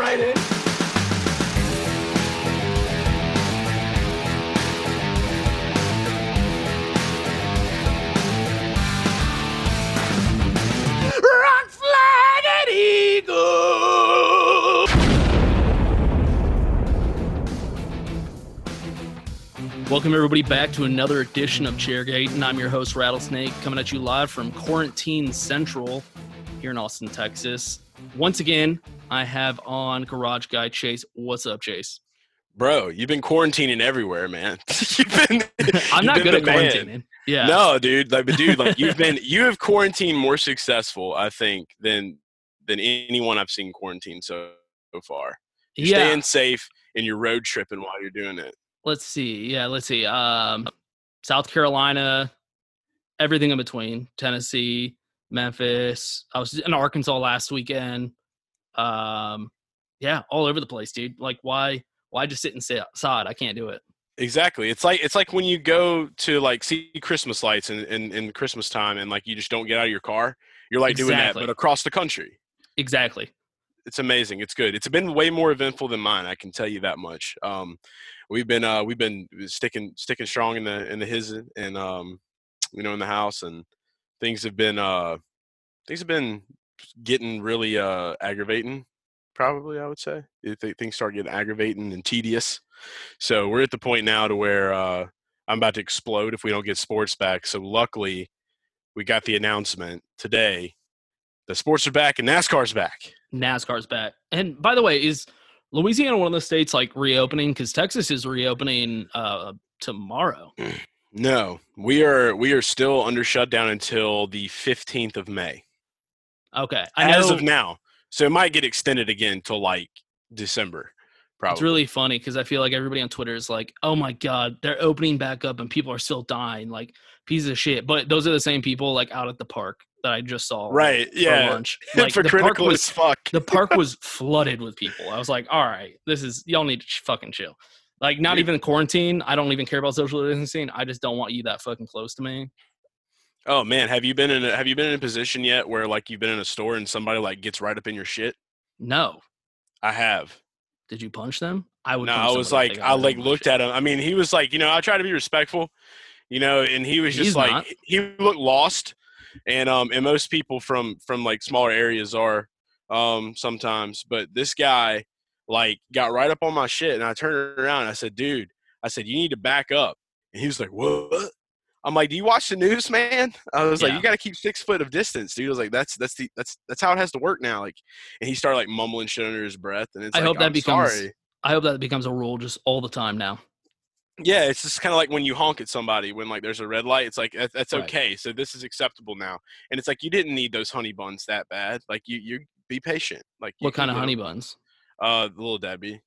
Right in. Rock flag and eagle. Welcome, everybody, back to another edition of Chairgate. And I'm your host, Rattlesnake, coming at you live from Quarantine Central here in Austin, Texas. Once again, I have on Garage Guy Chase. What's up, Chase? Bro, you've been quarantining everywhere, man. you've been. I'm you've not been good at man. quarantining. Yeah. No, dude. Like, but dude, like you've been, you have quarantined more successful, I think, than than anyone I've seen quarantine so, so far. You're yeah. staying safe and you're road tripping while you're doing it. Let's see. Yeah, let's see. Um, South Carolina, everything in between. Tennessee, Memphis. I was in Arkansas last weekend. Um, yeah, all over the place, dude. Like, why? Why just sit and sit outside? I can't do it. Exactly. It's like it's like when you go to like see Christmas lights in, in, in Christmas time and like you just don't get out of your car. You're like doing that, but across the country. Exactly. it's amazing. It's good. It's been way more eventful than mine. I can tell you that much. Um, we've been uh, we've been sticking sticking strong in the in the his and um, you know in the house, and things have been uh, things have been getting really uh, aggravating. Probably, I would say things start getting aggravating and tedious. So we're at the point now to where uh, I'm about to explode if we don't get sports back. So luckily, we got the announcement today. The sports are back and NASCAR's back. NASCAR's back. And by the way, is Louisiana one of the states like reopening? Because Texas is reopening uh, tomorrow. No, we are we are still under shutdown until the fifteenth of May. Okay, I As know of now, so it might get extended again till like December. Probably. it's really funny because I feel like everybody on Twitter is like, "Oh my god, they're opening back up and people are still dying." Like pieces of shit. But those are the same people like out at the park that I just saw. right. for Yeah. lunch. Like For the park was as fuck. the park was flooded with people. I was like, all right, this is y'all need to fucking chill. Like, not Dude. even quarantine. I don't even care about social distancing. I just don't want you that fucking close to me. Oh man, have you been in a, have you been in a position yet where like you've been in a store and somebody like gets right up in your shit? No. I have. Did you punch them? I would. No, I was like, I like looked shit. at him. I mean, he was like, you know, I try to be respectful, you know, and he was just He's like, not. he looked lost, and um, and most people from from like smaller areas are, um, sometimes, but this guy like got right up on my shit, and I turned around, and I said, dude, I said, you need to back up, and he was like, what? I'm like, do you watch the news, man? I was like, you got to keep six foot of distance, dude. I was like, that's that's the that's that's how it has to work now. Like, and he started like mumbling shit under his breath, and it's I like, hope that I'm becomes- sorry. I hope that becomes a rule just all the time now. Yeah, it's just kind of like when you honk at somebody when like there's a red light. It's like that, that's Right. okay. So this is acceptable now, and it's like you didn't need those honey buns that bad. Like you, you be patient. Like you What kind of get honey buns? Uh, the little Debbie,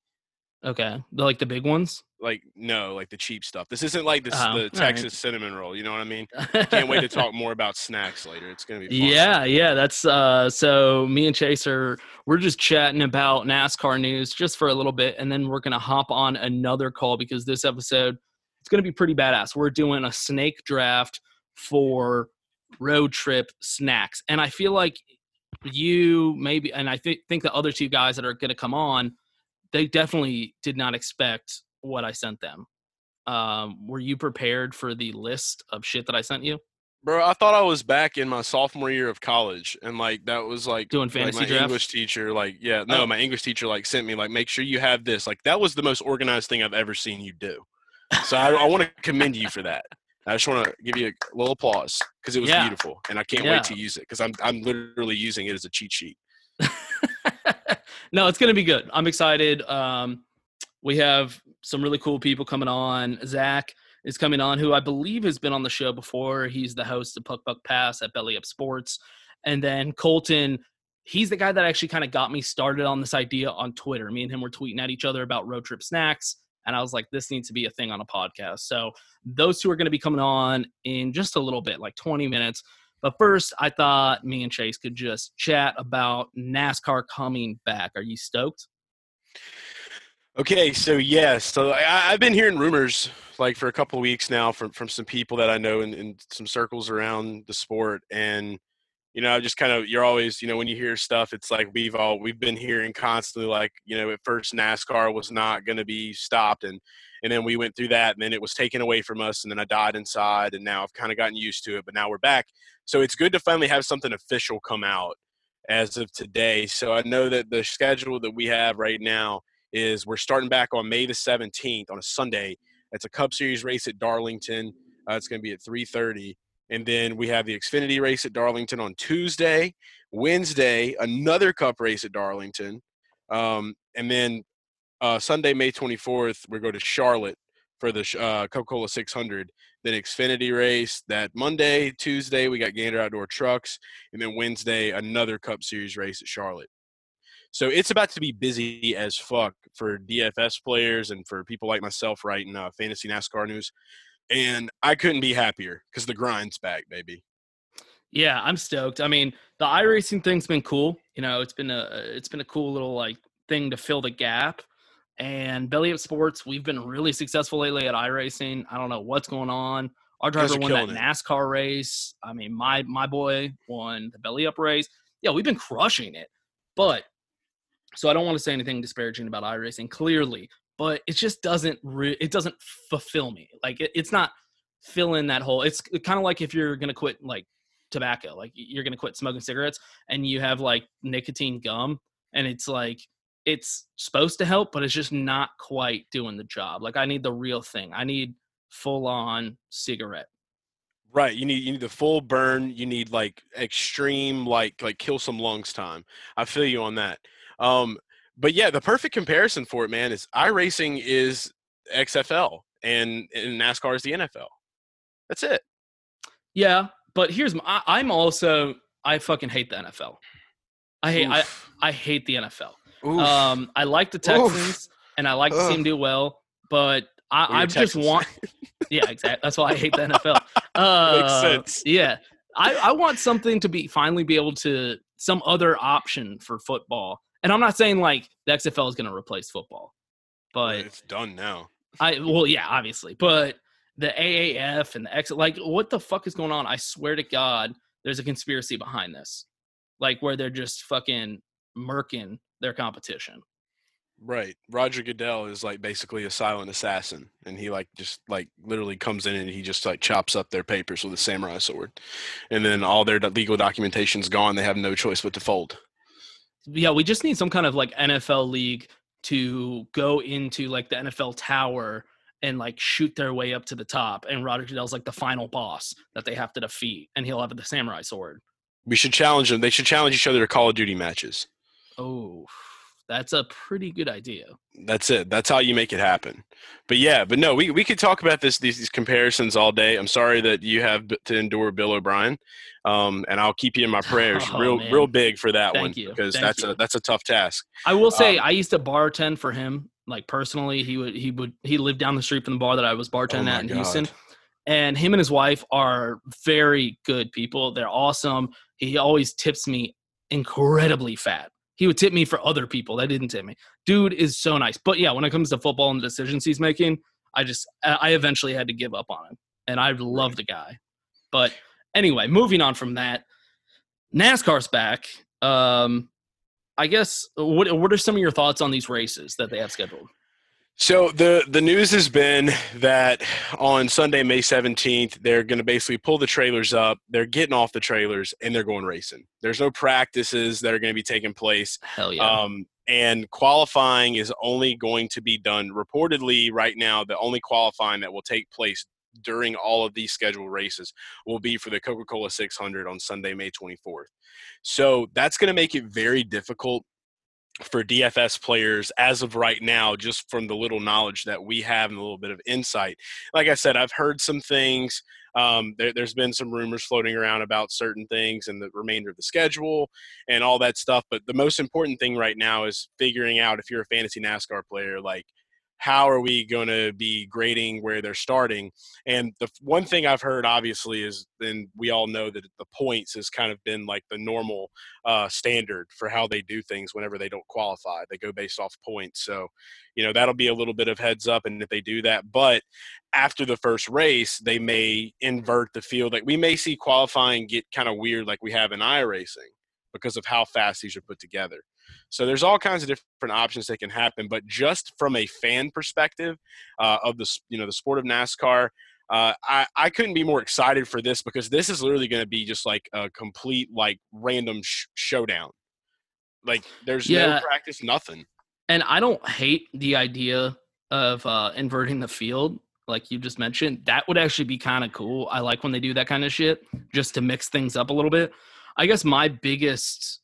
Okay, the like the big ones. like no, like the cheap stuff. This isn't like this, Oh, the right. Texas cinnamon roll. You know what I mean? Can't wait to talk more about snacks later. It's gonna be fun. Yeah, yeah, that's uh so me and Chase are we're just chatting about NASCAR news just for a little bit and then we're going to hop on another call because this episode it's going to be pretty badass. We're doing a snake draft for road trip snacks. And I feel like you maybe and I think think the other two guys that are going to come on they definitely did not expect what I sent them. Um were you prepared for the list of shit that I sent you? Bro, I thought I was back in my sophomore year of college, and like that was like Doing like, fantasy my draft? English teacher, like yeah, no, Oh. my English teacher like sent me like make sure you have this. Like that was the most organized thing I've ever seen you do. So I, I want to commend you for that. I just want to give you a little applause because it was Yeah. beautiful, and I can't Yeah. wait to use it because I'm I'm literally using it as a cheat sheet. no, it's gonna be good. I'm excited. Um, we have some really cool people coming on. Zach is coming on, who I believe has been on the show before. He's the host of Puck Puck Pass at Belly Up Sports, and then Colton. He's the guy that actually kind of got me started on this idea on Twitter. Me and him were tweeting at each other about road trip snacks, and I was like, "This needs to be a thing on a podcast." So those two are going to be coming on in just a little bit, like 20 minutes. But first, I thought me and Chase could just chat about NASCAR coming back. Are you stoked? Okay, so yes, so I, I've been hearing rumors like for a couple weeks now from from some people that I know in, in some circles around the sport, and you know, I just kind of you're always you know when you hear stuff, it's like we've all we've been hearing constantly like you know at first NASCAR was not going to be stopped, and and then we went through that, and then it was taken away from us, and then I died inside, and now I've kind of gotten used to it, but now we're back, so it's good to finally have something official come out as of today. So I know that the schedule that we have right now is we're starting back on May the 17th on a Sunday. It's a Cup Series race at Darlington. Uh, it's going to be at 3:30, and then we have the Xfinity race at Darlington on Tuesday. Wednesday, another Cup race at Darlington, um, and then uh, Sunday, May 24th, we go to Charlotte for the uh, Coca-Cola 600. Then Xfinity race that Monday, Tuesday we got Gander Outdoor Trucks, and then Wednesday another Cup Series race at Charlotte. So it's about to be busy as fuck for DFS players and for people like myself writing uh, fantasy NASCAR news. And I couldn't be happier because the grind's back, baby. Yeah, I'm stoked. I mean, the iRacing thing's been cool. You know, it's been a it's been a cool little like thing to fill the gap. And Belly Up Sports, we've been really successful lately at iRacing. I don't know what's going on. Our driver won that it. NASCAR race. I mean, my my boy won the Belly Up race. Yeah, we've been crushing it. But so I don't want to say anything disparaging about iRacing, clearly, but it just doesn't re- it doesn't fulfill me. Like it, it's not filling that hole. It's kind of like if you're gonna quit like tobacco, like you're gonna quit smoking cigarettes, and you have like nicotine gum, and it's like it's supposed to help, but it's just not quite doing the job. Like I need the real thing. I need full on cigarette. Right. You need you need the full burn. You need like extreme like like kill some lungs time. I feel you on that. Um, but yeah, the perfect comparison for it, man, is iRacing is XFL and, and NASCAR is the NFL. That's it. Yeah, but here's my, I, I'm also I fucking hate the NFL. I hate I, Oof. I hate the NFL. Oof. Um, I like the Oof. Texans and I like to see them do well, but I, I just Texans. want. yeah, exactly. That's why I hate the NFL. Uh, sense. Yeah, I, I want something to be finally be able to some other option for football. And I'm not saying like the XFL is going to replace football, but it's done now. I well, yeah, obviously, but the AAF and the X, like, what the fuck is going on? I swear to God, there's a conspiracy behind this, like where they're just fucking murking their competition. Right. Roger Goodell is like basically a silent assassin and he like just like literally comes in and he just like chops up their papers with a samurai sword. And then all their legal documentation's gone. They have no choice but to fold. Yeah, we just need some kind of like NFL league to go into like the NFL tower and like shoot their way up to the top. And Roger Goodell's like the final boss that they have to defeat, and he'll have the samurai sword. We should challenge them. They should challenge each other to Call of Duty matches. Oh, that's a pretty good idea. That's it. That's how you make it happen. But yeah, but no, we, we could talk about this these, these comparisons all day. I'm sorry that you have to endure Bill O'Brien, um, and I'll keep you in my prayers, Oh, real man. real big for that Thank one you. because Thank that's you. a that's a tough task. I will say Um, I used to bartend for him like personally. He would he would he lived down the street from the bar that I was bartending Oh at in God. Houston. And him and his wife are very good people. They're awesome. He always tips me incredibly fat. He would tip me for other people that didn't tip me. Dude is so nice. But yeah, when it comes to football and the decisions he's making, I just I eventually had to give up on him. And I love the guy. But anyway, moving on from that, NASCAR's back. Um, I guess what what are some of your thoughts on these races that they have scheduled? So the the news has been that on Sunday, May seventeenth, they're going to basically pull the trailers up. They're getting off the trailers and they're going racing. There's no practices that are going to be taking place. Hell yeah. Um, and qualifying is only going to be done reportedly right now. The only qualifying that will take place during all of these scheduled races will be for the Coca Cola 600 on Sunday, May 24th. So that's going to make it very difficult for DFS players as of right now, just from the little knowledge that we have and a little bit of insight. Like I said, I've heard some things. Um, there, there's been some rumors floating around about certain things and the remainder of the schedule and all that stuff. But the most important thing right now is figuring out if you're a fantasy NASCAR player, like how are we going to be grading where they're starting? And the one thing I've heard, obviously, is then we all know that the points has kind of been like the normal uh, standard for how they do things whenever they don't qualify. They go based off points. So, you know, that'll be a little bit of heads up. And if they do that, but after the first race, they may invert the field. Like we may see qualifying get kind of weird, like we have in iRacing because of how fast these are put together. So there's all kinds of different options that can happen, but just from a fan perspective uh, of the you know the sport of NASCAR, uh, I I couldn't be more excited for this because this is literally going to be just like a complete like random sh- showdown. Like there's Yeah. no practice, nothing. And I don't hate the idea of uh, inverting the field, like you just mentioned. That would actually be kind of cool. I like when they do that kind of shit, just to mix things up a little bit. I guess my biggest,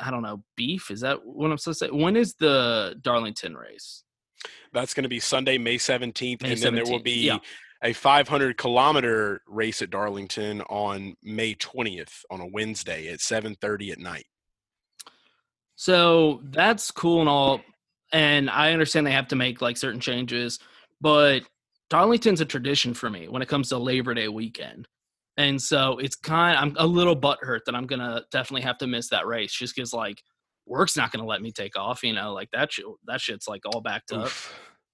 I don't know, beef is that what I'm supposed to say? When is the Darlington race? That's going to be Sunday, May 17th, May and then there will be yeah. a 500 kilometer race at Darlington on May 20th on a Wednesday at 7:30 at night. So that's cool and all. And I understand they have to make like certain changes, but Darlington's a tradition for me when it comes to Labor Day weekend. And so it's kind I'm a little butthurt that I'm gonna definitely have to miss that race just because like work's not gonna let me take off, you know, like that shit that shit's like all backed up.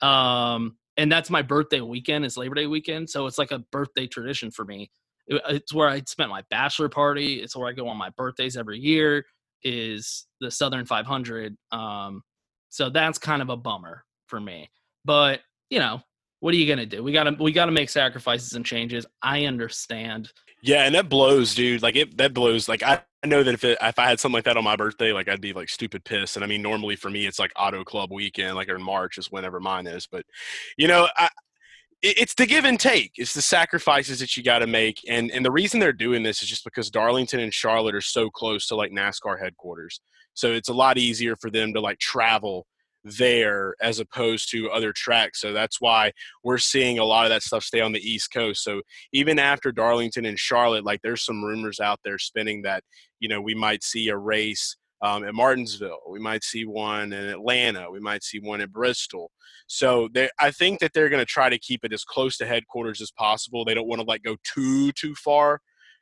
Um and that's my birthday weekend is Labor Day weekend. So it's like a birthday tradition for me. It- It's where I spent my bachelor party. It's where I go on my birthdays every year is the Southern 500. Um, so that's kind of a bummer for me. But you know, what are you gonna do? We gotta we gotta make sacrifices and changes. I understand. Yeah, and that blows, dude. Like it, that blows. Like I, I know that if it, if I had something like that on my birthday, like I'd be like stupid pissed. And I mean, normally for me, it's like Auto Club weekend, like in March is whenever mine is. But you know, I, it's the give and take. It's the sacrifices that you got to make. And and the reason they're doing this is just because Darlington and Charlotte are so close to like NASCAR headquarters. So it's a lot easier for them to like travel there as opposed to other tracks. So that's why we're seeing a lot of that stuff stay on the East Coast. So even after Darlington and Charlotte, like there's some rumors out there spinning that, you know, we might see a race um, at Martinsville. We might see one in Atlanta. We might see one at Bristol. So I think that they're going to try to keep it as close to headquarters as possible. They don't want to like go too too far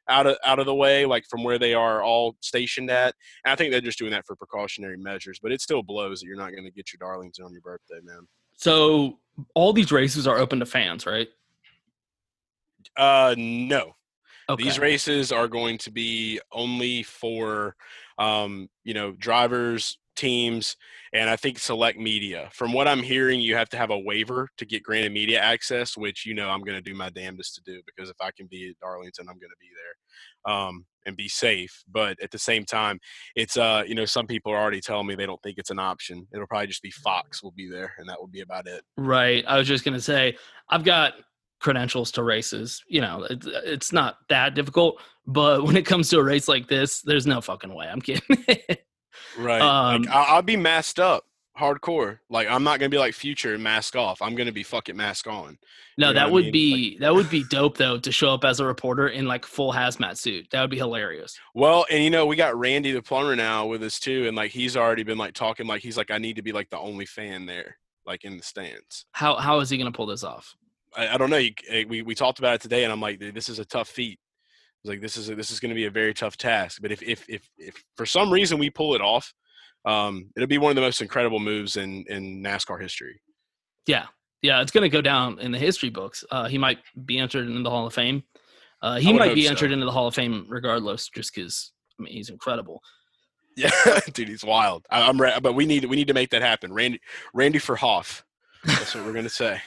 out of out of the way, like from where they are all stationed at. And I think they're just doing that for precautionary measures. But it still blows that you're not going to get your Darlington on your birthday, man. So all these races are open to fans, right? Uh, no. Okay. These races are going to be only for, um, you know, drivers, teams, and I think select media. From what I'm hearing, you have to have a waiver to get granted media access, which you know I'm going to do my damnedest to do because if I can be at Darlington, I'm going to be there um, and be safe. But at the same time, it's uh, you know, some people are already telling me they don't think it's an option. It'll probably just be Fox will be there, and that will be about it. Right. I was just gonna say I've got credentials to races. You know, it's not that difficult, but when it comes to a race like this, there's no fucking way. I'm kidding. Right. Um, like, I'll, I'll be masked up. hardcore. Like I'm not gonna be like future mask off. I'm gonna be fucking mask on. No, You know that what I would mean? be that would be dope though to show up as a reporter in like full hazmat suit. That would be hilarious. Well, and you know, we got Randy the plumber now with us too, and like he's already been like talking like he's like, I need to be like the only fan there, like in the stands. How how is he gonna pull this off? I, I don't know. You, eh, we we talked about it today, and I'm like, this is a tough feat. Was like, this is a, this is going to be a very tough task. But if if if if for some reason we pull it off, um, it'll be one of the most incredible moves in in NASCAR history. Yeah, yeah, it's gonna go down in the history books. Uh, he might be entered into the Hall of Fame. Uh, he might be so. entered into the Hall of Fame regardless, just because I mean he's incredible. Yeah, dude, he's wild. I, I'm re- but we need we need to make that happen. Randy Randy for Hoff. That's what we're gonna say.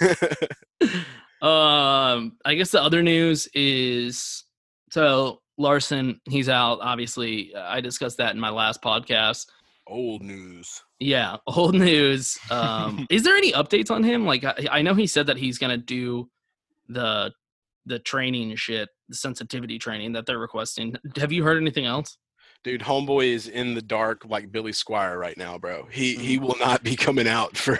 Um, I guess the other news is so Larson, he's out. Obviously, Uh, I discussed that in my last podcast. Old news. Yeah, old news. Um, is there any updates on him? Like, I, I know he said that he's gonna do the the training shit, the sensitivity training that they're requesting. Have you heard anything else? Dude, homeboy is in the dark like Billy Squier right now, bro. He he Mm-hmm. will not be coming out for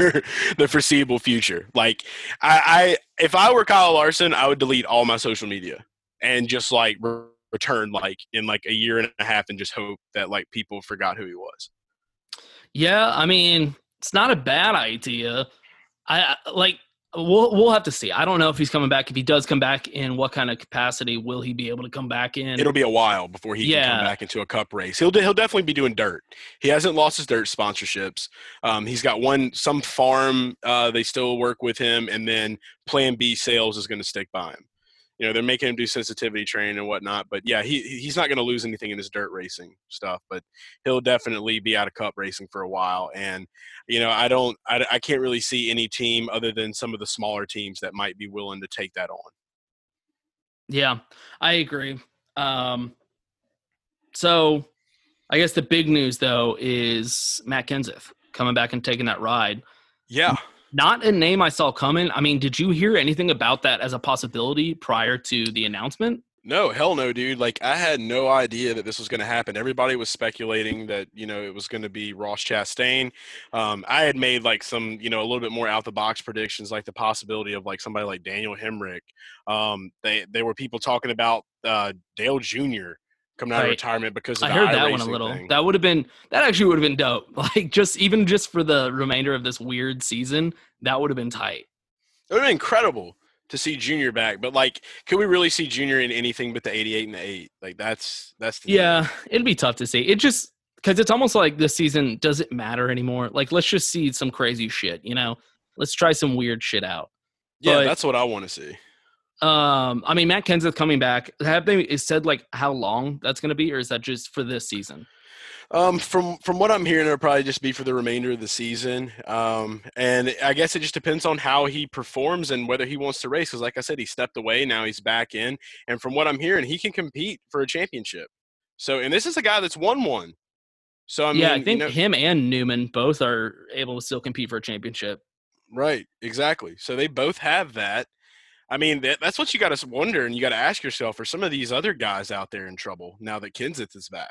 the foreseeable future. Like I, I if I were Kyle Larson, I would delete all my social media and just like re- return like in like a year and a half and just hope that like people forgot who he was. Yeah, I mean, it's not a bad idea. I I- like we'll we'll have to see. I don't know if he's coming back. If he does come back, in what kind of capacity will he be able to come back in? It'll be a while before he can come back into a cup race. He'll he'll definitely be doing dirt. He hasn't lost his dirt sponsorships. Um, he's got one some farm. Uh, they still work with him, and then Plan B sales is going to stick by him. You know they're making him do sensitivity training and whatnot. But yeah, he he's not going to lose anything in his dirt racing stuff. But he'll definitely be out of cup racing for a while. And you know I don't I, I can't really see any team other than some of the smaller teams that might be willing to take that on. Yeah, I agree. Um, so I guess the big news though is Matt Kenseth coming back and taking that ride. Yeah. Not a name I saw coming. I mean, did you hear anything about that as a possibility prior to the announcement? No, hell no, dude. Like I had no idea that this was going to happen. Everybody was speculating that you know it was going to be Ross Chastain. Um, I had made like some you know a little bit more out the box predictions, like the possibility of like somebody like Daniel Hemric. Um, they there were people talking about uh, Dale Jr. coming out of retirement because of I heard that one a little. thing. That would have been that actually would have been dope. Like just even just for the remainder of this weird season, that would have been tight. It would have been incredible to see Junior back, but like, could we really see Junior in anything but the 88 and the 8? Like, that's that's the Yeah, it'd be tough to see. It just because it's almost like this season doesn't matter anymore. Like let's just see some crazy shit, you know. Let's try some weird shit out. yeah, but- that's what I want to see. Um, I mean, Matt Kenseth coming back. Have they said like how long that's going to be, or is that just for this season? Um, from from what I'm hearing, it'll probably just be for the remainder of the season. Um, and I guess it just depends on how he performs and whether he wants to race. Because, like I said, he stepped away, now he's back in, and from what I'm hearing, he can compete for a championship. So, and this is a guy that's won one. So I mean, yeah, I you think know- him and Newman both are able to still compete for a championship. Right, exactly. So they both have that. I mean, that, that's what you got to wonder, and you got to ask yourself: Are some of these other guys out there in trouble now that Kenseth is back?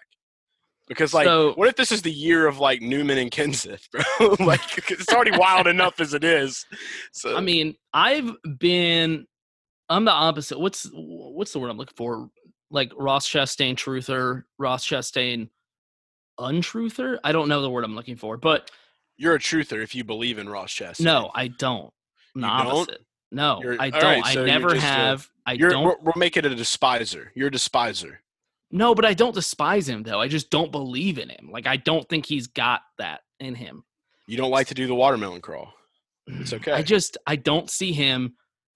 Because, like, So- what if this is the year of like Newman and Kenseth, bro? like, it's already wild enough as it is. So I mean, I've been. I'm the opposite. What's what's the word I'm looking for? Like Ross Chastain truther, Ross Chastain untruther. I don't know the word I'm looking for, but you're a truther if you believe in Ross Chastain. no, I don't. I'm the You don't? opposite. No, You're- I don't. right, I so you're never have. I You're, don't. we're, we're making it a despiser. You're a despiser. No, but I don't despise him though. I just don't believe in him. Like I don't think he's got that in him. You don't like to do the watermelon crawl. It's okay. I just I don't see him.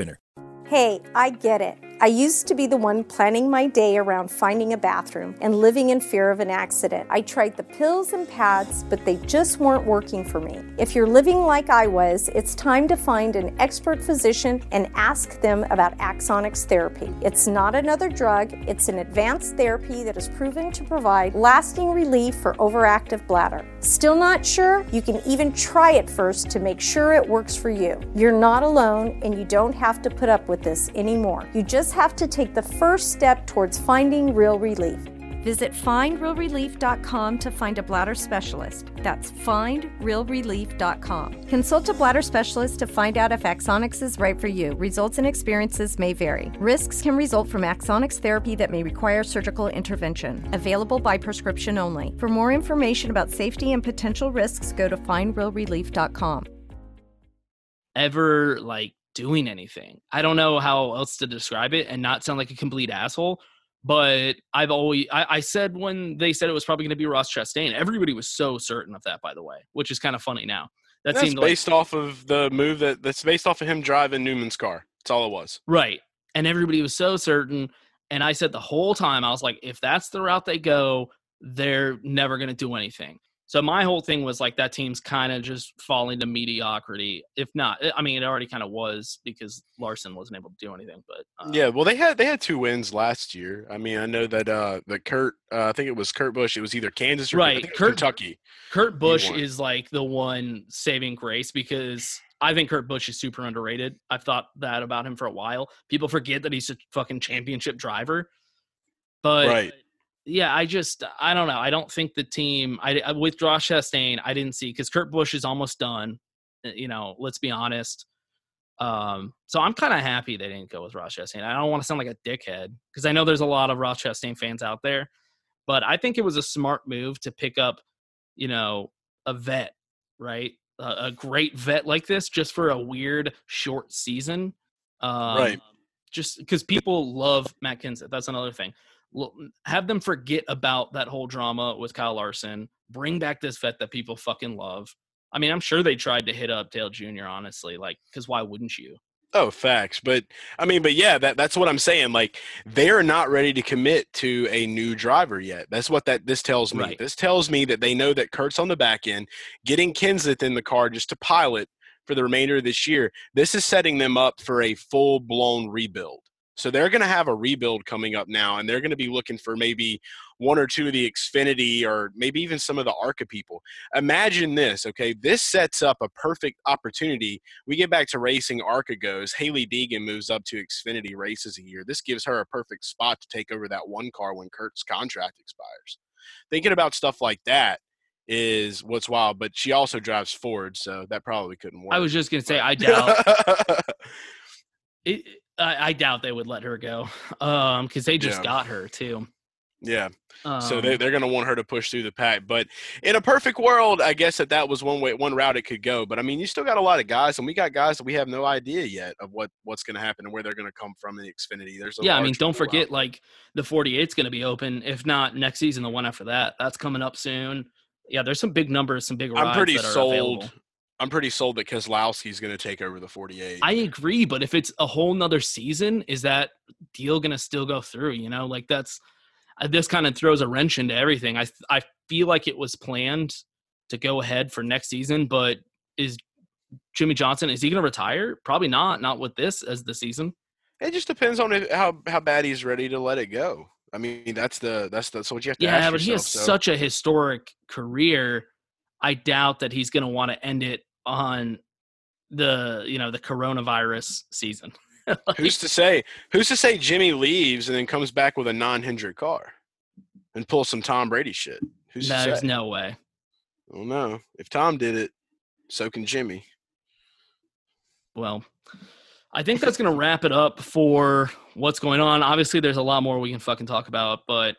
winner. Hey, I get it. I used to be the one planning my day around finding a bathroom and living in fear of an accident. I tried the pills and pads, but they just weren't working for me. If you're living like I was, it's time to find an expert physician and ask them about Axonics therapy. It's not another drug, it's an advanced therapy that is proven to provide lasting relief for overactive bladder. Still not sure? You can even try it first to make sure it works for you. You're not alone and you don't have to put up with this anymore. You just have to take the first step towards finding real relief. Visit findrealrelief.com to find a bladder specialist. That's findrealrelief.com. Consult a bladder specialist to find out if Axonics is right for you. Results and experiences may vary. Risks can result from Axonics therapy that may require surgical intervention. Available by prescription only. For more information about safety and potential risks, go to findrealrelief.com. Ever like doing anything. I don't know how else to describe it and not sound like a complete asshole. But I've always I, I said when they said it was probably going to be Ross Chastain, everybody was so certain of that. By the way, which is kind of funny now. That that's seemed based like, off of the move that that's based off of him driving Newman's car. That's all it was. right, and everybody was so certain. And I said the whole time I was like, if that's the route they go, they're never going to do anything. So my whole thing was like that team's kind of just falling to mediocrity. If not, I mean, it already kind of was because Larson wasn't able to do anything. But uh, Yeah, well, they had they had two wins last year. I mean, I know that uh the Kurt, uh, I think it was Kurt Busch. It was either Kansas or Right, think it was Kurt- Kentucky. Kurt Busch won. is like the one saving grace because I think Kurt Busch is super underrated. I've thought that about him for a while. People forget that he's a fucking championship driver. But Right. Yeah, I just I don't know. I don't think the team I, with Josh Chastain, I didn't see because Kurt Busch is almost done. uh, You know, let's be honest. Um, so I'm kind of happy they didn't go with Ross Chastain. I don't want to sound like a dickhead because I know there's a lot of Ross Chastain fans out there, but I think it was a smart move to pick up, you know, a vet, right? A, a great vet like this just for a weird short season. Um, Right. Just because people love Matt Kenseth. That's another thing. Well, have them forget about that whole drama with Kyle Larson. Bring back this vet that people fucking love. I mean, I'm sure they tried to hit up Dale Jr. Honestly, like, because why wouldn't you? Oh, facts. But I mean, but yeah, that that's what I'm saying. Like they're not ready to commit to a new driver yet. That's what that this tells me. Right. This tells me that they know that Kurt's on the back end, getting Kenseth in the car just to pilot for the remainder of this year. This is setting them up for a full blown rebuild. So they're going to have a rebuild coming up now, and they're going to be looking for maybe one or two of the Xfinity or maybe even some of the ARCA people. Imagine this, okay? This sets up a perfect opportunity. We get back to racing, ARCA goes. Hailie Deegan moves up to Xfinity races a year. This gives her a perfect spot to take over that one car when Kurt's contract expires. Thinking about stuff like that is what's wild, but she also drives Ford, so that probably couldn't work. I was just gonna say, I doubt it, I, I doubt they would let her go, um, because they just Yeah. got her too. yeah. Um, so they, they're going to want her to push through the pack. But in a perfect world, I guess that that was one way, one route it could go. But I mean, you still got a lot of guys, and we got guys that we have no idea yet of what what's going to happen and where they're going to come from in the Xfinity. There's a yeah, I mean, don't pool out forget, like the 48 is going to be open. If not next season, the one after that, that's coming up soon. Yeah, there's some big numbers, some big rides I'm pretty sold. Available. I'm pretty sold that Keselowski's going to take over the 48. I agree, but if it's a whole nother season, is that deal going to still go through? You know, like that's uh, this kind of throws a wrench into everything. I I feel like it was planned to go ahead for next season, but is Jimmie Johnson is he going to retire? Probably not. Not with this as the season. it just depends on if, how how bad he's ready to let it go. I mean, that's the that's the so what you have to Yeah, ask but he has so- such a historic career. I doubt that he's going to want to end it on the you know the coronavirus season. Like, Who's to say? Who's to say Jimmy leaves and then comes back with a non-Hendrick car and pulls some Tom Brady shit? Who's to there's no way. I don't. If Tom did it, so can Jimmy. Well, I think that's going to wrap it up for what's going on. Obviously, there's a lot more we can fucking talk about, but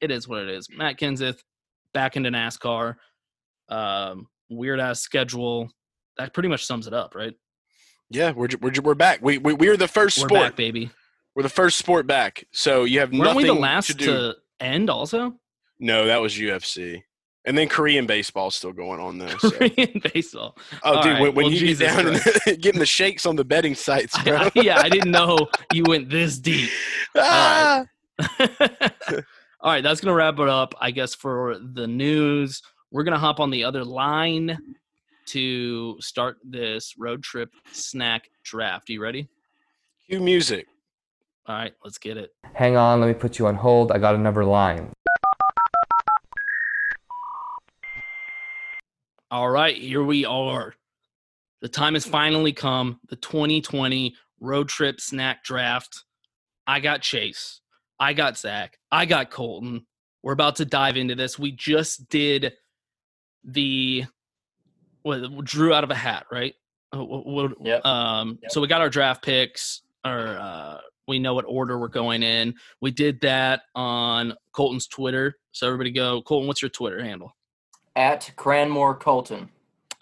it is what it is. Matt Kenseth back into NASCAR. Um, weird ass schedule. That pretty much sums it up, right? Yeah, we're we're we're back. We we we're the 1st We're sport. back, baby. We're the first sport back. So you have Weren't nothing we the last to to, end? Also, No, that was UFC, And then Korean baseball is still going on though. so. Korean baseball. Oh, All dude, right, when, when well, you Jesus get down and getting the shakes on the betting sites, bro. I- yeah, I didn't know you went this deep. Ah! All right, that's gonna wrap it up, I guess, for the news. We're gonna hop on the other line to start this road trip snack draft. Are you ready? Cue music. All right, let's get it. Hang on, let me put you on hold. I got another line. All right, here we are. The time has finally come. The 2020 road trip snack draft. I got Chase. I got Zach. I got Colton. We're about to dive into this. We just did the what drew out of a hat, right? What- Yep. Um, so we got our draft picks, or uh, we know what order we're going in. We did that on Colton's Twitter. So everybody go, Colton. What's your Twitter handle? At Cranmore Colton.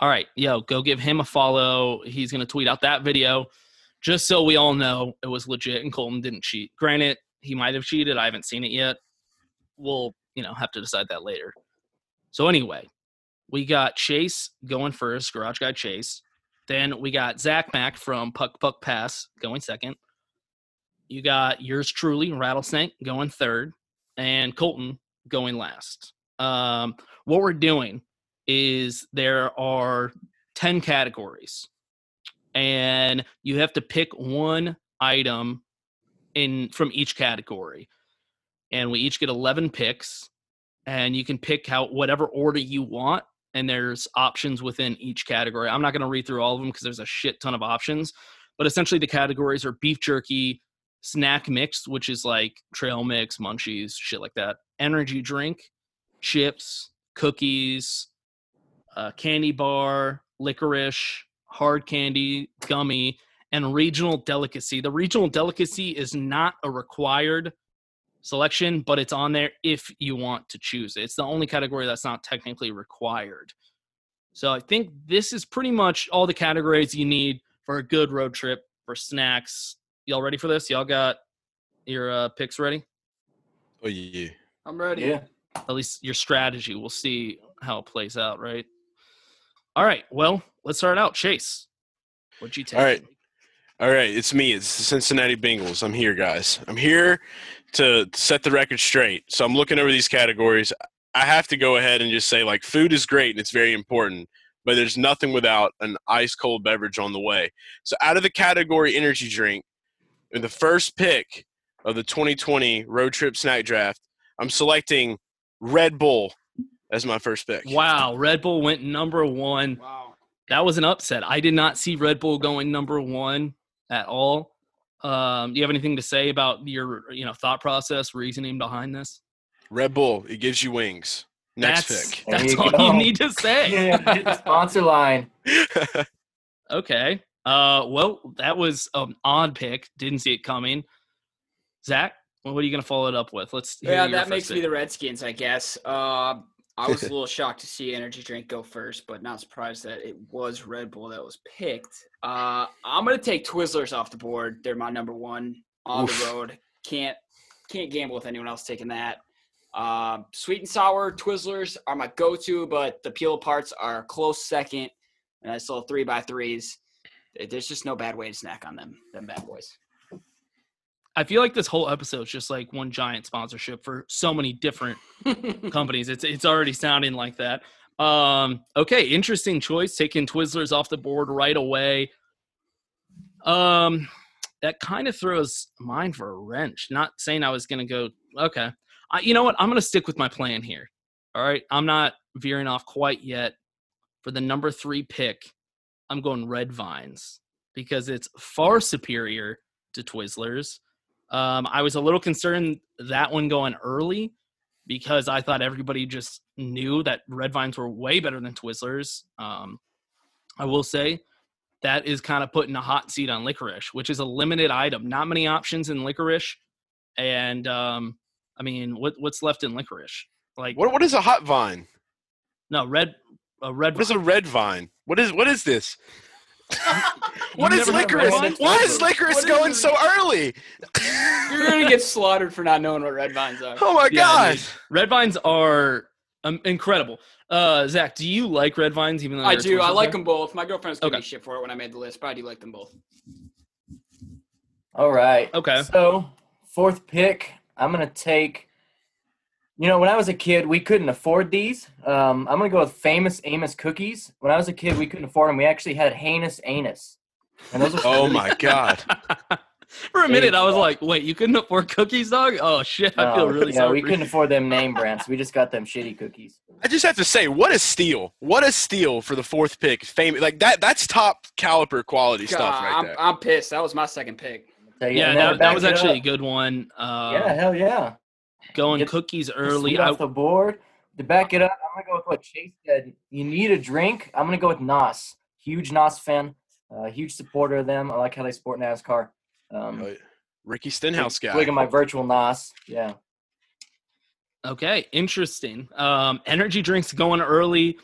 All right, yo, go give him a follow. He's gonna tweet out that video, just so we all know it was legit and Colton didn't cheat. Granted, he might have cheated. I haven't seen it yet. We'll, you know, have to decide that later. So anyway, we got Chase going first, Garage Guy Chase. Then we got Zach Mack from Puck Puck Pass going second. You got yours truly, Rattlesnake, going third, and Colton going last. Um, what we're doing is there are 10 categories and you have to pick one item in from each category and we each get 11 picks and you can pick out whatever order you want and there's options within each category i'm not going to read through all of them because there's a shit ton of options but essentially the categories are beef jerky snack mix which is like trail mix munchies shit like that energy drink chips cookies uh, candy bar, licorice, hard candy, gummy, and regional delicacy. The regional delicacy is not a required selection, but it's on there if you want to choose it. It's the only category that's not technically required. So I think this is pretty much all the categories you need for a good road trip for snacks. Y'all ready for this? Y'all got your uh, picks ready? Oh yeah. I'm ready. Yeah. At least your strategy. We'll see how it plays out, right? All right. Well, let's start out. Chase, what'd you take? All right. All right, it's me. It's the Cincinnati Bengals. I'm here, guys. I'm here to set the record straight. So I'm looking over these categories. I have to go ahead and just say, like, food is great and it's very important, but there's nothing without an ice cold beverage on the way. So out of the category energy drink, in the first pick of the 2020 road trip snack draft, I'm selecting Red Bull as my first pick. Wow, Red Bull went number one. Wow. That was an upset. I did not see Red Bull going number one at all. Um, do you have anything to say about your, you know, thought process, reasoning behind this? Red Bull, it gives you wings. Next that's, pick. That's you all go. you need to say. Yeah, sponsor line. Okay. Uh, well, that was an odd pick. Didn't see it coming. Zach, what are you going to follow it up with? Let's. hear Yeah, your that first makes me the Redskins, I guess. Uh, I was a little shocked to see energy drink go first, but not surprised that it was Red Bull that was picked. Uh, I'm gonna take Twizzlers off the board. They're my number one on Oof. the road. Can't can't gamble with anyone else taking that. Uh, sweet and sour Twizzlers are my go-to, but the peel parts are close second. And I still have three by threes. There's just no bad way to snack on them. Them bad boys. I feel like this whole episode is just like one giant sponsorship for so many different companies. It's it's already sounding like that. Um, okay, interesting choice. Taking Twizzlers off the board right away. Um, that kind of throws mine for a wrench. Not saying I was gonna go. Okay, I, you know what? I'm gonna stick with my plan here. All right, I'm not veering off quite yet. For the number three pick, I'm going Red Vines because it's far superior to Twizzlers. Um, I was a little concerned that one going early because I thought everybody just knew that red vines were way better than Twizzlers. Um, I will say that is kind of putting a hot seat on licorice, which is a limited item. Not many options in licorice, and um, I mean, what what's left in licorice? Like What what is a hot vine? no red a red. What is a red vine? What is what is this? what You've is never had licorice? Why is before? licorice What is going it? so early? You're gonna get slaughtered for not knowing what red vines are. Oh my Yeah, god! dude. Red vines are Um, incredible. Uh, Zach, do you like red vines? Even though I do. I like guy? them both. My girlfriend's giving Okay. me shit for it when I made the list, but I do like them both. All right. Okay. So fourth pick, I'm gonna take. You know, when I was a kid, we couldn't afford these. Um, I'm gonna go with famous Amos cookies. When I was a kid, we couldn't afford them. We actually had heinous anus. And those Oh my god. For a minute, I was like, "Wait, you couldn't afford cookies, dog? Oh shit, I feel No, really yeah, sorry." we couldn't afford them name brands. We just got them shitty cookies. I just have to say, what a steal! What a steal for the fourth pick. Fame like that. That's top caliber quality stuff right I'm, there. I'm pissed. That was my second pick. Tell you, Yeah, and then to that, that was it actually a good one. Uh, Yeah, hell yeah. Going Get cookies early. I, off the board. To back it up, I'm gonna go with what Chase said. You need a drink. I'm gonna go with Nos. Huge Nos fan. Uh, huge supporter of them. I like how they support NASCAR. Um, Uh, Ricky Stenhouse guy. Look at my virtual Nos. Yeah. Okay, interesting. Um, energy drinks going early,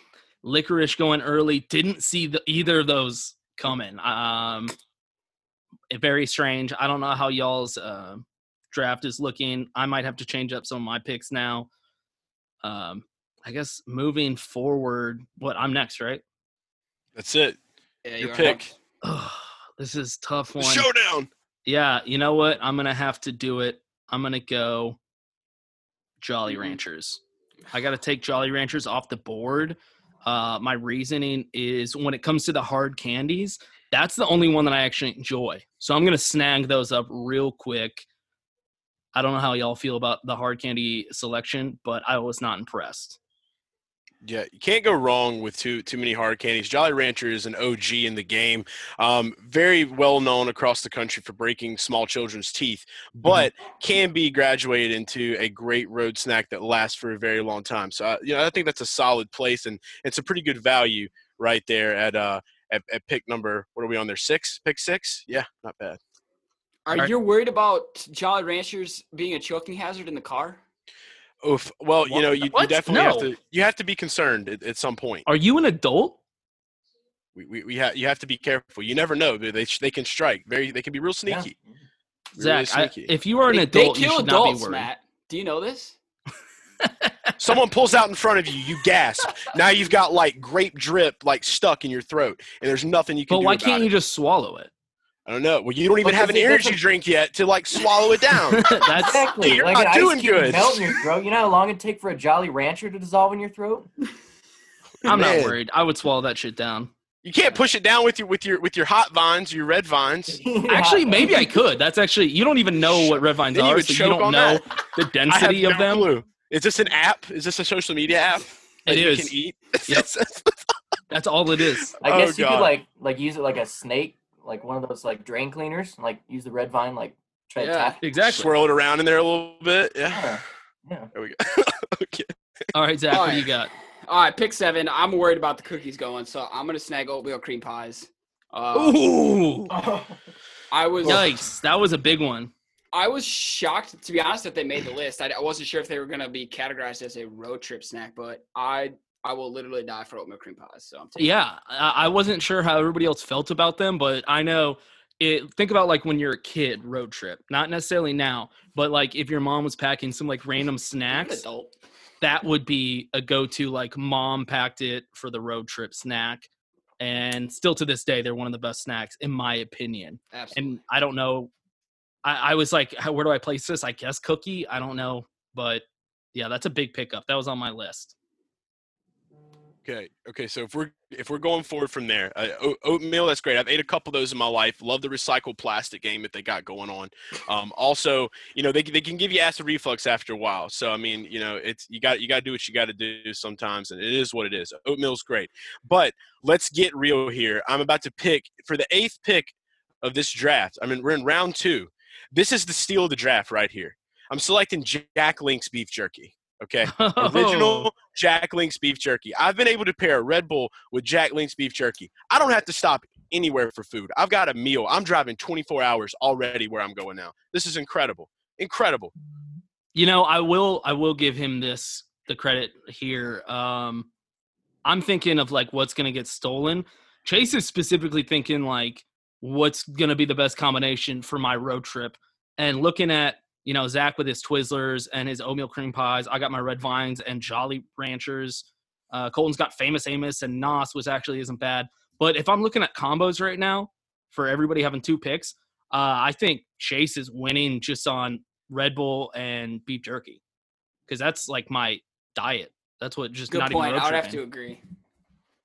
licorice going early. Didn't see the, either of those coming. Um, very strange. I don't know how y'all's uh, draft is looking. I might have to change up some of my picks now. Um, I guess moving forward, what I'm next, right? That's it. Yeah, Your pick. next. Ugh, this is a tough The one. showdown. Yeah, you know what? I'm gonna have to do it. I'm gonna go Jolly Mm-hmm. Ranchers. I gotta take Jolly Ranchers off the board. Uh, my reasoning is when it comes to the hard candies, that's the only one that I actually enjoy. So I'm gonna snag those up real quick. I don't know how y'all feel about the hard candy selection, but I was not impressed. Yeah, you can't go wrong with too too many hard candies. Jolly Rancher is an OG in the game, um, very well known across the country for breaking small children's teeth, but can be graduated into a great road snack that lasts for a very long time. So, uh, you know, I think that's a solid place, and it's a pretty good value right there at uh at, at pick number. What are we on there? Six, pick six. Yeah, not bad. Are Alright. you worried about Jolly Ranchers being a choking hazard in the car? Oof. Well, you know, you, you What? definitely have to you have to be concerned at, at some point. Are you an adult? We, we, we have you have to be careful. You never know. They they, they can strike. Very they can be real Yeah. sneaky. Really Zach, I, sneaky. if you are an They, adult, they you kill should not be adults, worried. Matt. Do you know this? Someone pulls out in front of you, you gasp. now you've got like grape drip like stuck in your throat, and there's nothing you can But do why about can't it. you just swallow it? I don't know. Well, you don't even Because have an energy doesn't- drink yet to like swallow it down. That's Exactly. You're like not an doing ice cube good. melt in your throat. You know how long it'd take for a Jolly Rancher to dissolve in your throat? I'm Man. not worried. I would swallow that shit down. You can't push it down with your with your with your hot vines, your red vines. Actually, maybe I could. That's actually you don't even know what red vines Then are, would so you don't know that. the I have density of no them. clue. Is this an app? Is this a social media app? that It you. Can eat. Yep. That's all it is. I Oh, guess you God. could like like use it like a snake, like one of those like drain cleaners, like use the red vine, like try to Yeah. tap. Exactly. Swirl it around in there a little bit. Yeah. Yeah. Yeah. There we go. okay. All right, Zach, All what do you got? All right, pick seven. I'm worried about the cookies going, so I'm gonna snag oatmeal cream pies. Uh, Ooh, I was yikes! That was a big one. I was shocked to be honest that they made the list. I, I wasn't sure if they were gonna be categorized as a road trip snack, but I I will literally die for oatmeal cream pies. So I'm taking Yeah, I, wasn't sure how everybody else felt about them, but I know. It, think about like when you're a kid road trip, not necessarily now, but like if your mom was packing some like random snacks, adult. that would be a go-to like mom packed it for the road trip snack and still to this day they're one of the best snacks in my opinion Absolutely. and i don't know i, I was like where do i place this i guess cookie i don't know but yeah that's a big pickup that was on my list Okay. Okay. So if we're if we're going forward from there, uh, oatmeal that's great. I've ate a couple of those in my life. Love the recycled plastic game that they got going on. Um, also, you know they they can give you acid reflux after a while. So I mean, you know, it's you got you got to do what you got to do sometimes, and it is what it is. Oatmeal's great, but let's get real here. I'm about to pick for the eighth pick of this draft. I mean, we're in round two. This is the steal of the draft right here. I'm selecting Jack Link's beef jerky. Okay. original Jack Link's beef jerky. I've been able to pair Red Bull with Jack Link's beef jerky. I don't have to stop anywhere for food. I've got a meal. I'm driving 24 hours already where I'm going now. This is incredible. Incredible. you know i will i will give him this the credit here um i'm thinking of like what's gonna get stolen chase is specifically thinking like what's gonna be the best combination for my road trip and looking at You know, Zach with his Twizzlers and his oatmeal cream pies. I got my Red Vines and Jolly Ranchers. Uh, Colton's got Famous Amos and Nos, which actually isn't bad. But if I'm looking at combos right now for everybody having two picks, uh, I think Chase is winning just on Red Bull and beef jerky because that's like my diet. That's what just Good not point. even road I would have to agree.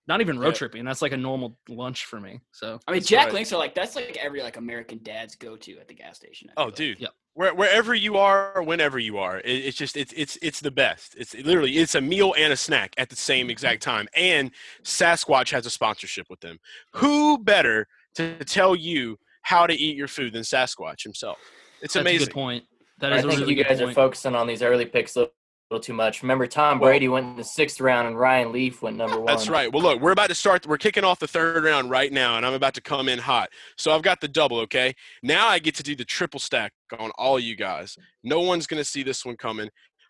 Not even road Yeah. tripping. That's like a normal lunch for me. So I mean, Jack right. Links are like that's like every like American dad's go to at the gas station. I Oh, feel like. dude. Yep. Where, wherever you are, whenever you are, it, it's just it's it's it's the best. It's literally it's a meal and a snack at the same exact time. And Sasquatch has a sponsorship with them. Who better to tell you how to eat your food than Sasquatch himself? It's that's a amazing. good point. That I think really you good guys are focusing on these early picks a little too much. Remember, Tom Well- Brady went in the sixth round and Ryan Leaf went number one. That's right. Well, look, we're about to start. We're kicking off the third round right now, and I'm about to come in hot. So I've got the double. Okay. Now I get to do the triple stack on all you guys. No one's gonna see this one coming.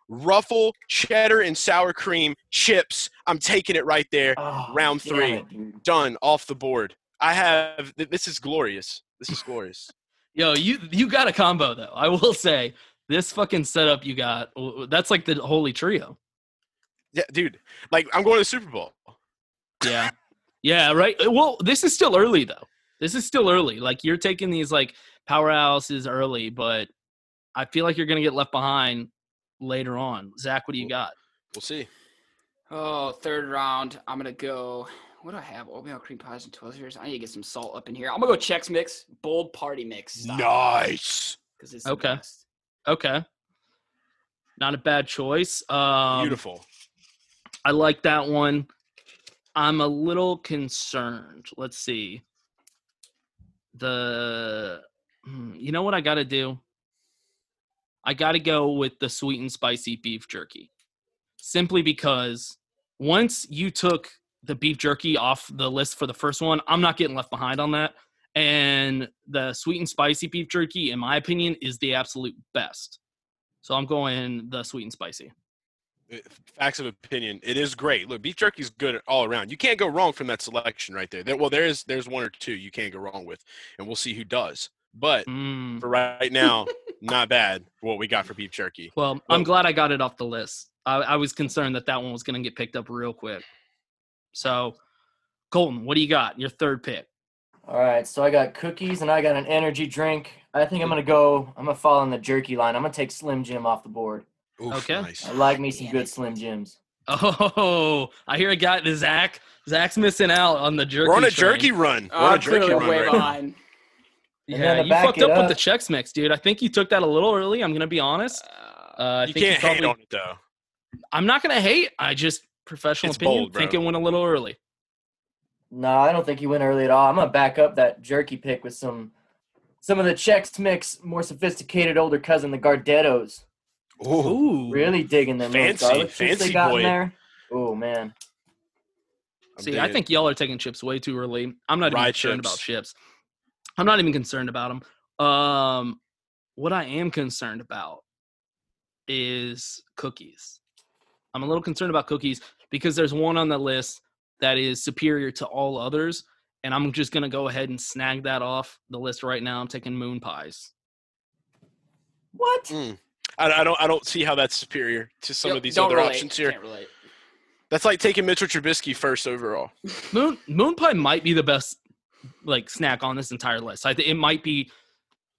Ruffle cheddar and sour cream chips. I'm taking it right there. Oh, round three, it, done off the board. I have. This is glorious. This is glorious. Yo, you you got a combo though. I will say this fucking setup you got. w- w- That's like the holy trio. Yeah, dude. Like I'm going to the Super Bowl. Yeah. Yeah, right. Uh, Well, this is still early though. This is still early. Like you're taking these like powerhouses early, but I feel like you're gonna get left behind later on. Zach, what do you got? We'll see. Oh, third round. I'm gonna go. What do I have? Oatmeal cream pies and Twizzlers. I need to get some salt up in here. I'm gonna go Chex Mix, bold party mix. Nice. Because it's the Okay. best. Okay. Not a bad choice. Um, Beautiful. I like that one. I'm a little concerned. Let's see. The hmm, you know what I got to do? I got to go with the sweet and spicy beef jerky. Simply because once you took the beef jerky off the list for the first one, I'm not getting left behind on that. And the sweet and spicy beef jerky, in my opinion, is the absolute best. So I'm going the sweet and spicy. Uh, Facts of opinion. It is great. Look, beef jerky is good all around. You can't go wrong from that selection right there. there well, there is there's one or two you can't go wrong with, and we'll see who does. But Mm. for right now, not bad. What we got for beef jerky. Well, I'm glad I got it off the list. I, I was concerned that that one was going to get picked up real quick. So, Colton, what do you got? Your third pick. All right, so I got cookies and I got an energy drink. I think I'm gonna go. I'm gonna fall on the jerky line. I'm gonna take Slim Jim off the board. Oof, Okay. Nice. I like me some good Slim Jims. Oh, I hear a guy, the Zach. Zach's missing out on the jerky. We're on a train. jerky run. We're on a I'm jerky clearly run way right now. behind. And Yeah, to you back fucked it up, with the up- Chex Mix, dude. I think you took that a little early. I'm going to be honest. Uh, I You think can't hate probably- on it though. I'm not going to hate. I just, professional It's opinion, bold, bro. think it went a little early. No, I don't think he went early at all. I'm gonna back up that jerky pick with some some of the Chex Mix, more sophisticated older cousin, the Gardettos. Ooh. Ooh. Really digging them little Fancy, garlic chips fancy they got boy. in there. Oh man. I'm See, I think y'all are taking chips way too early. I'm not even Rye concerned chips. about chips. I'm not even concerned about them. Um, what I am concerned about is cookies. I'm a little concerned about cookies because there's one on the list that is superior to all others, and I'm just gonna go ahead and snag that off the list right now. I'm taking moon pies. What? Mm. I, I don't. I don't see how that's superior to some Yep, of these other relate, options here. Can't relate. That's like taking Mitchell Trubisky first overall. Moon moon pie might be the best like snack on this entire list. I think it might be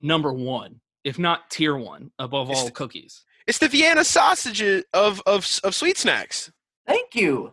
number one, if not tier one, above It's all the- cookies. It's the Vienna sausage of of of sweet snacks. Thank you.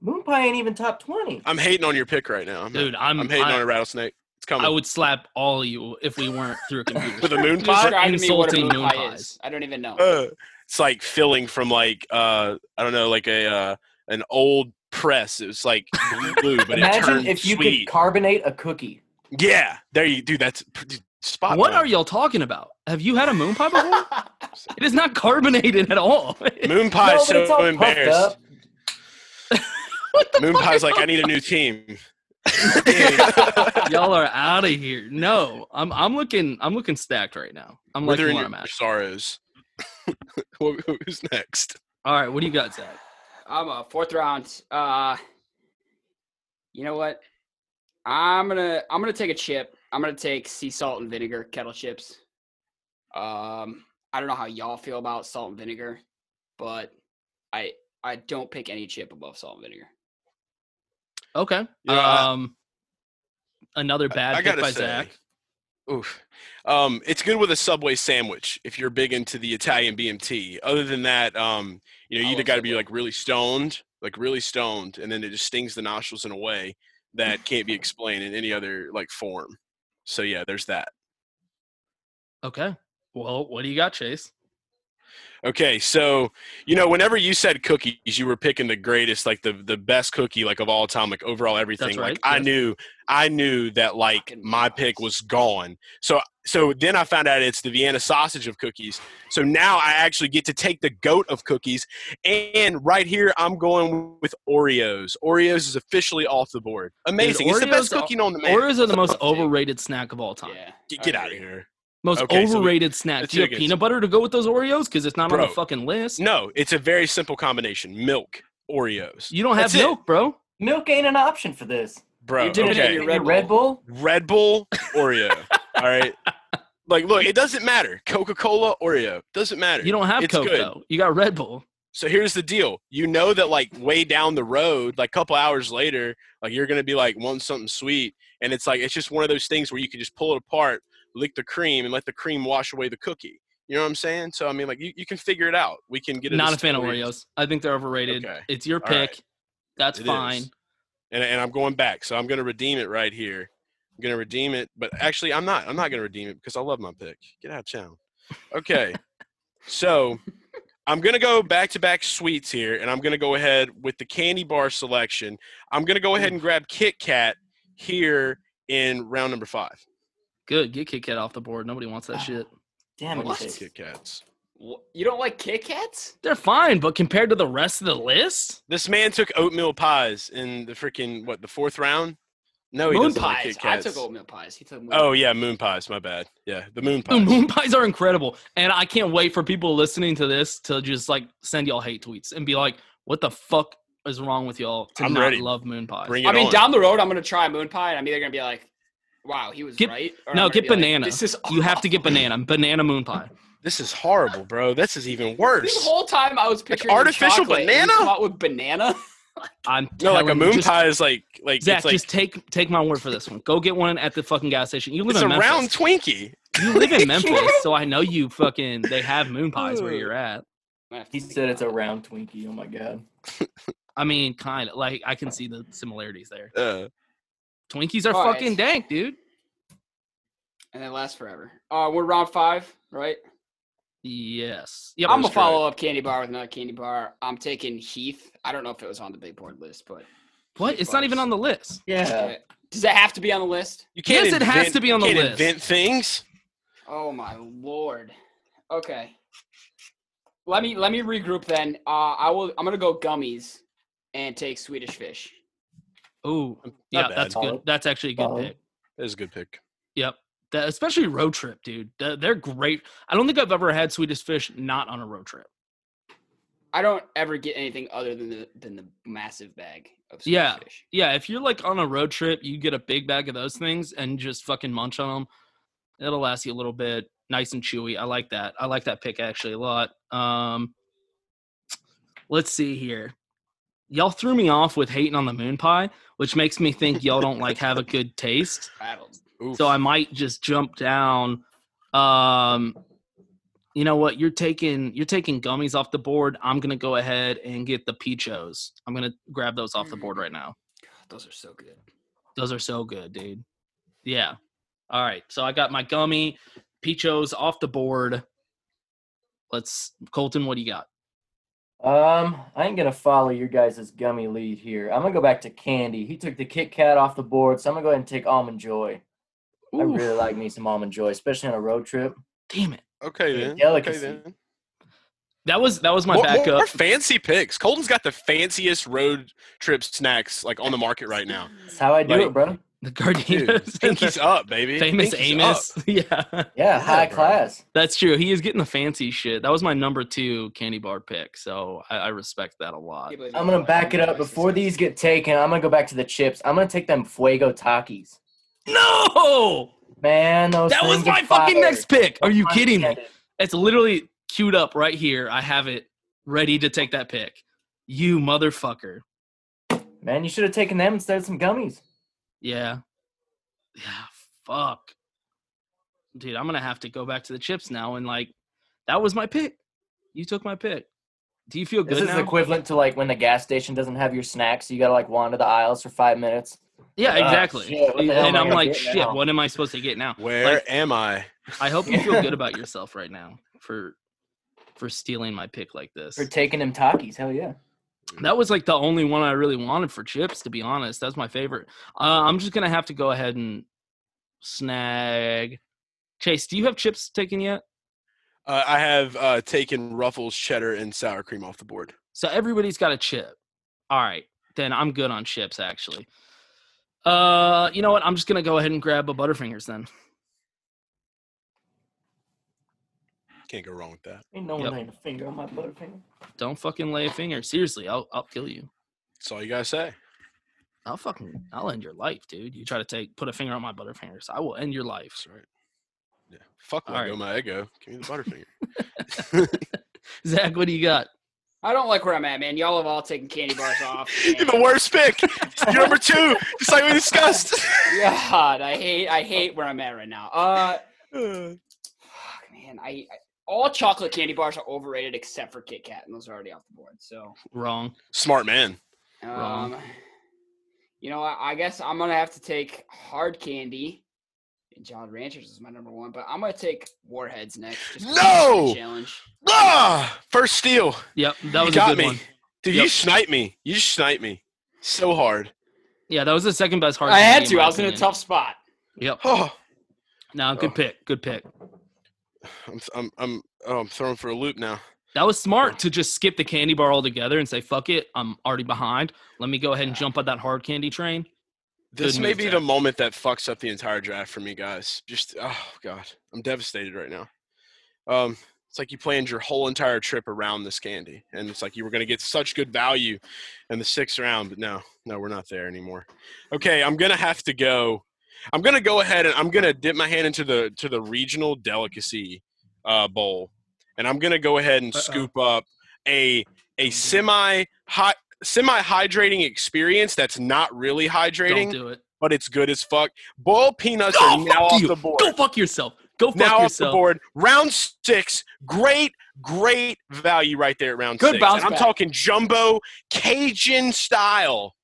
Moon pie ain't even top twenty. I'm hating on your pick right now. I'm, Dude, I'm I'm hating I, on a rattlesnake. It's coming. I would slap all of you if we weren't through a computer. With a moon pie? Describe to me what a insulting moon moon pie pies. is. I don't even know. Uh, it's like filling from like uh I don't know like a uh, an old press. It was like blue, but it Imagine turned if you sweet. could carbonate a cookie. yeah, there you do. That's pretty spot. What on. are y'all talking about? Have you had a moon pie before? it is not carbonated at all. Moon pie No, is but it's all so puffed embarrassed. Up. Moon pie's like I need a new team. y'all are out of here. No, I'm I'm looking I'm looking stacked right now. I'm Wither liking in where your I'm at. sorrows. Who's next? All right, what do you got, Zach? I'm a fourth round. Uh, you know what? I'm gonna I'm gonna take a chip. I'm gonna take sea salt and vinegar kettle chips. Um, I don't know how y'all feel about salt and vinegar, but I I don't pick any chip above salt and vinegar. Okay. You know, I- um, another bad I pick by say, Zach. Oof. Um, it's good with a Subway sandwich if you're big into the Italian BMT. Other than that, um, you know, you I either got to be like really stoned, like really stoned, and then it just stings the nostrils in a way that can't be explained in any other like form. So yeah, there's that. Okay. Well, what do you got, Chase? Okay, so you know, whenever you said cookies, you were picking the greatest, like the the best cookie, like of all time, like overall everything. right, Like I knew, I knew that like my pick was gone. So so then I found out it's the Vienna sausage of cookies. So now I actually get to take the goat of cookies, and right here I'm going with Oreos. Oreos is officially off the board. Amazing! Dude, it's the best cookie known to man. Oreos are the most overrated snack of all time. Yeah, Get, get out of here. Most Okay, so we- overrated snack. Do you have peanut against- butter to go with those Oreos? Because it's not on the fucking list. No, it's a very simple combination: milk, Oreos. You don't have That's it. milk, bro. Milk ain't an option for this. bro. You dip it okay. your Your Red Bull. Red Bull. Red Bull, Oreo. all right. Like, look, it doesn't matter. Coca Cola, Oreo, doesn't matter. You don't have It's Coke good. though. You got Red Bull. So here's the deal. You know that like way down the road, like a couple hours later, like you're gonna be like wanting something sweet, and it's like it's just one of those things where you can just pull it apart, lick the cream, and let the cream wash away the cookie. You know what I'm saying? So I mean, like you, you can figure it out. We can get it. Not a fan of Oreos. I think they're overrated. Okay. It's your All right. pick. That's It fine. is. and and I'm going back. So I'm gonna redeem it right here. I'm gonna redeem it, but actually I'm not. I'm not gonna redeem it because I love my pick. Get out of town. Okay, so I'm gonna go back to back sweets here, and I'm gonna go ahead with the candy bar selection. I'm gonna go ahead and grab Kit Kat here in round number five. Good. Get Kit Kat off the board. Nobody wants that shit. Damn it. What? Chase. Kit Kats. Wh- You don't like Kit Kats? They're fine, but compared to the rest of the list, This man took oatmeal pies in the freaking what the fourth round? No, he moon doesn't like pies. Kit I took oatmeal pies. He took moon Oh pies. yeah, moon pies. My bad. Yeah, the moon the pies. moon pies are incredible, and I can't wait for people listening to this to just like send y'all hate tweets and be like, "What the fuck is wrong with y'all to I'm not ready. love moon pies?" Bring it I mean, on. down the road, I'm gonna try moon pie, and I'm either gonna be like, "Wow, he was Get- right." or no, get be like, banana. this is you have to get banana. Banana moon pie. This is horrible, bro. This is even worse. This worse. whole time I was picturing artificial chocolate, banana? come out with banana. I'm No, like a telling you, moon just- pie is like like Zach, it's like just take take my word for this one. Go get one at the fucking gas station. You live it's a in Memphis. round Twinkie. You live in Memphis, so I know you fucking. They have moon pies where you're at. He said it's a round Twinkie. Oh my god. I mean, kind of like I can see the similarities there. Uh, Twinkies are All right. fucking dank, dude. and they last forever. Uh, we're round five, right? Yes. Yep. I'm That's gonna follow up candy bar with another candy bar. I'm taking Heath. I don't know if it was on the big board list, but What? Heath It's not even on the list. Yeah. Does that have to be on the list? you can't Yes, it has to be on the can't list. Invent things. Oh my lord. Okay. Let me let me regroup then. Uh, I will. I'm gonna go gummies and take Swedish fish. Ooh, Not yeah, bad. that's good. That's actually a good Solid. pick. That is a good pick. Yep. That, especially road trip, dude. They're, they're great. I don't think I've ever had Swedish fish not on a road trip. I don't ever get anything other than the than the massive bag of Swedish Yeah. fish. Yeah, if you're like on a road trip, you get a big bag of those things and just fucking munch on them. It'll last you a little bit, nice and chewy. I like that. I like that pick actually a lot. Um, let's see here. Y'all threw me off with hating on the moon pie, which makes me think y'all don't like have a good taste. So I might just jump down. Um, you know what? You're taking you're taking gummies off the board. I'm gonna go ahead and get the peachos. I'm gonna grab those off the board right now. Those are so good. Those are so good, dude. Yeah. All right. So I got my gummy peachos off the board. Let's Colton, what do you got? Um, I ain't gonna follow your guys' gummy lead here. I'm gonna go back to candy. He took the Kit Kat off the board, so I'm gonna go ahead and take almond joy. I really like me some almond joy, especially on a road trip. Damn it. Okay then. delicacy. Okay then. That was that was my more, backup. More fancy picks. Colton's got the fanciest road trip snacks like on the market right now. That's how I do Like, it, bro. The Dude, Gardinas. pinky's up, baby. Famous Amos. up. yeah. Yeah, high bro. class. That's true. He is getting the fancy shit. That was my number two candy bar pick. So I, I respect that a lot. I'm gonna back it up before these get taken. I'm gonna go back to the chips. I'm gonna take them Fuego Takis. No! Man, those That was things are my fucking next pick. Are you kidding me? It's literally queued up right here. I have it ready to take that pick. You motherfucker. Man, you should have taken them instead of some gummies. Yeah. Yeah. Fuck. Dude, I'm gonna have to go back to the chips now and like that was my pick. You took my pick. Do you feel good? This is now? equivalent to like when the gas station doesn't have your snacks, so you gotta like wander the aisles for five minutes. yeah, Ah, exactly. shit, what the hell and I I'm like, shit, now? what am I supposed to get now? Where Like, am I? I hope you feel good about yourself right now for for stealing my pick like this. For taking them Takis, hell yeah. That was like the only one I really wanted for chips, to be honest. That's my favorite. Uh, I'm just gonna have to go ahead and snag. Chase, do you have chips taken yet? Uh, I have uh, taken Ruffles, cheddar, and sour cream off the board. So everybody's got a chip. All right, then I'm good on chips actually. Uh, you know what? I'm just gonna go ahead and grab a Butterfingers then. Can't go wrong with that. Ain't no one laying a finger on my butterfinger. Don't fucking lay a finger. Seriously, I'll I'll kill you. That's all you gotta say. I'll fucking I'll end your life, dude. You try to take put a finger on my Butterfingers, I will end your life. That's right. Yeah. Fuck All Lego right. my ego. Give me the Butterfinger. Zach, what do you got? I don't like where I'm at, man. Y'all have all taken candy bars off. You're the worst pick. You're number two, just like we discussed. God, I hate I hate where I'm at right now. Uh, fuck, man, I, I all chocolate candy bars are overrated except for Kit Kat, and those are already off the board. So, Wrong. Smart man. Wrong. um, you know, I, I guess I'm gonna have to take hard candy. And Jolly Ranchers is my number one, but I'm gonna take Warheads next. just 'cause No! challenge. Ah, first steal. Yep, that you was got a good me. one. Dude, you snipe me. You snipe me so hard. Yeah, that was the second best hard. I had to. I was in a tough spot. Yep. Oh, No, good Oh. pick. Good pick. I'm I'm I'm oh, I'm thrown for a loop now. That was smart to just skip the candy bar altogether and say, "Fuck it, I'm already behind. Let me go ahead and jump on that hard candy train." This Good may be Zach. the moment that fucks up the entire draft for me, guys. Just oh god, I'm devastated right now. Um, it's like you planned your whole entire trip around this candy, and it's like you were going to get such good value in the sixth round, but no, no, we're not there anymore. Okay, I'm gonna have to go. I'm gonna go ahead and I'm gonna dip my hand into the to the regional delicacy uh, bowl, and I'm gonna go ahead and scoop up a a semi hot semi hydrating experience that's not really hydrating Don't do it. but it's good as fuck. Boiled peanuts Go are now off you. the board. Go fuck yourself. Go fuck now off the yourself. board. Round six, great, great value right there at round Good six. bounce and I'm back. talking jumbo Cajun style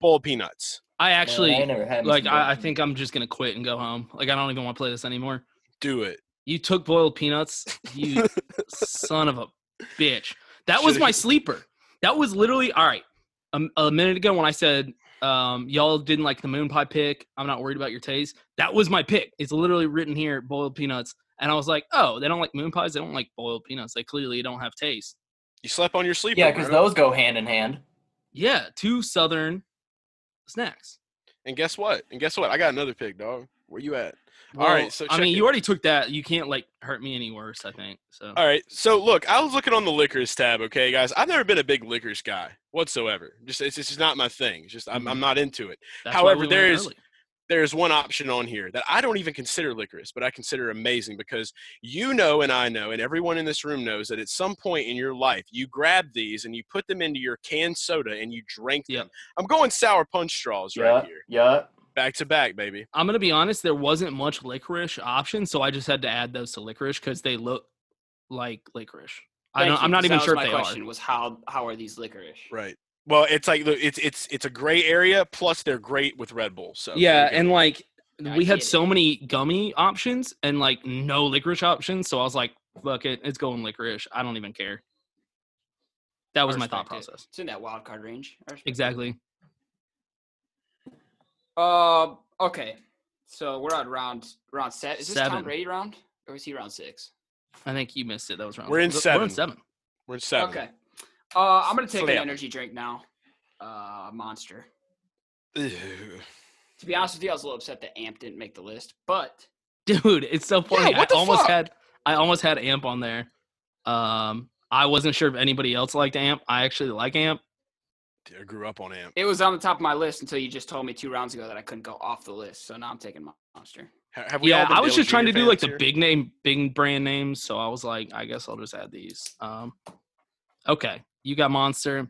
boiled peanuts. I actually I never had like. I, I think I'm just gonna quit and go home. Like I don't even want to play this anymore. Do it. You took boiled peanuts. You son of a bitch. That was Should've- my sleeper. That was literally all right. A, a minute ago when I said um, y'all didn't like the moon pie pick, I'm not worried about your taste. That was my pick. It's literally written here, boiled peanuts. And I was like, oh, they don't like moon pies. They don't like boiled peanuts. They clearly don't have taste. You slept on your sleeper. Yeah, because those go hand in hand. Yeah, two southern snacks. And guess what? And guess what? I got another pick, dog. Where you at? Well, All right. So I mean, it. you already took that. You can't like hurt me any worse. I think so. All right. So look, I was looking on the liquors tab. Okay, guys, I've never been a big liquors guy whatsoever. Just it's just not my thing. It's just I'm, I'm not into it. Mm-hmm. That's However, we there is early. There's one option on here that I don't even consider licorice, but I consider amazing because you know and I know and everyone in this room knows that at some point in your life you grab these and you put them into your canned soda and you drink them. I'm going sour punch straws right here. yeah. Back to back, baby. I'm gonna be honest. There wasn't much licorice option, so I just had to add those to licorice because they look like licorice. I Thank don't, you, I'm not 'cause even that was sure if my they question are. Was how how are these licorice? Right. Well, it's like it's it's it's a gray area. Plus, they're great with Red Bull. So Yeah, and go. like we had so many gummy options and like no licorice options, so I was like, "Fuck it, it's going licorice. I don't even care." That was my thought respect it. process. It's in that wild card range. I. Exactly. Uh, okay. So we're on round round set. Is this Seven. Tom Brady round or is he round six? I think you missed it. That was round. we're in seven. We're in seven. We're in seven. Okay. Uh, I'm gonna take an energy drink now. Uh, Monster. Ew. To be honest with you, I was a little upset that Amp didn't make the list, but Dude, it's so funny. what the I almost fuck? had I almost had Amp on there. Um, I wasn't sure if anybody else liked Amp. I actually like Amp. I grew up on Amp. it was on the top of my list until you just told me two rounds ago that I couldn't go off the list. So now I'm taking Monster. Have we Yeah, been I was just trying to do like fans the big name, big brand names. So I was like, I guess I'll just add these. Um, okay, you got Monster.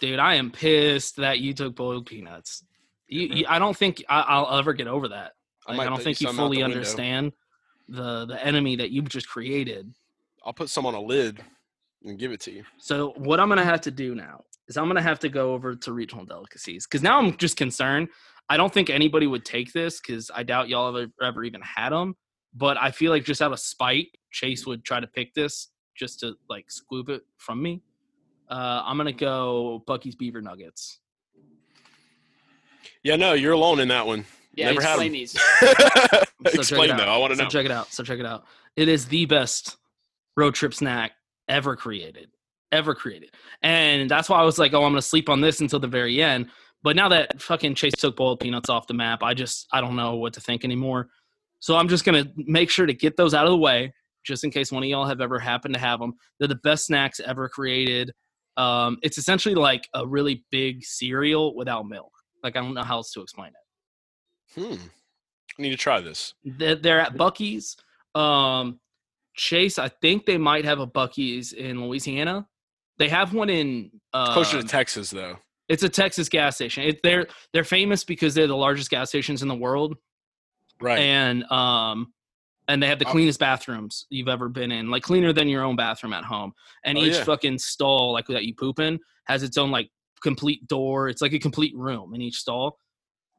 Dude, I am pissed that you took boiled peanuts. You, you, I don't think I, I'll ever get over that. I Like, might I don't think you you some out fully the understand the the enemy that you've just created. I'll put some on a lid and give it to you. So what I'm gonna have to do now is I'm gonna have to go over to regional delicacies because now I'm just concerned. I don't think anybody would take this because I doubt y'all have ever, ever even had them. But I feel like just out of spite, Chase would try to pick this just to like scoop it from me. Uh, I'm gonna go Buc-ee's Beaver Nuggets. Yeah, no, you're alone in that one. Yeah, Never had these. So Explain it though. I want to So know. check it out. So check it out. It is the best road trip snack ever created. Ever created. And that's why I was like, oh, I'm gonna sleep on this until the very end. But now that fucking Chase took boiled peanuts off the map, I just I don't know what to think anymore. So I'm just gonna make sure to get those out of the way, just in case one of y'all have ever happened to have them. They're the best snacks ever created. Um, it's essentially like a really big cereal without milk. Like I don't know how else to explain it. Hmm. I need to try this. They're, they're at Buc-ee's. Um, Chase, I think they might have a Buc-ee's in Louisiana. They have one in uh, Closer to Texas though. It's a Texas gas station. It, they're they're famous because they're the largest gas stations in the world, Right. and um, and they have the Oh. cleanest bathrooms you've ever been in, like cleaner than your own bathroom at home. And Oh, each yeah. fucking stall, like that you poop in, has its own like complete door. It's like a complete room in each stall.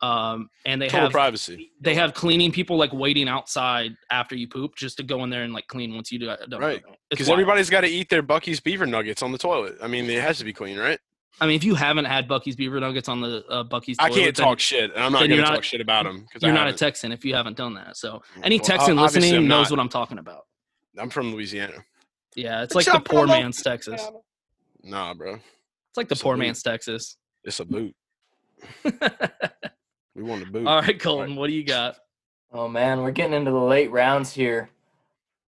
Um, and they Total have privacy. they have cleaning people like waiting outside after you poop just to go in there and like clean once you do done Right. Because everybody's got to eat their Buc-ee's beaver nuggets on the toilet. I mean, it has to be clean, right? I mean, if you haven't had Buc-ee's beaver nuggets on the uh, Buc-ee's, I can't then- talk shit, and I'm not going you're to not- talk shit about them because You're not a Texan if you haven't done that. So any Well, Texan listening I'm knows what I'm talking about. I'm from Louisiana. Yeah, it's What's like the poor man's Texas. Nah, bro. It's like the It's poor man's Texas. It's a boot. we want a boot. All right, Colton, what do you got? Oh man, we're getting into the late rounds here.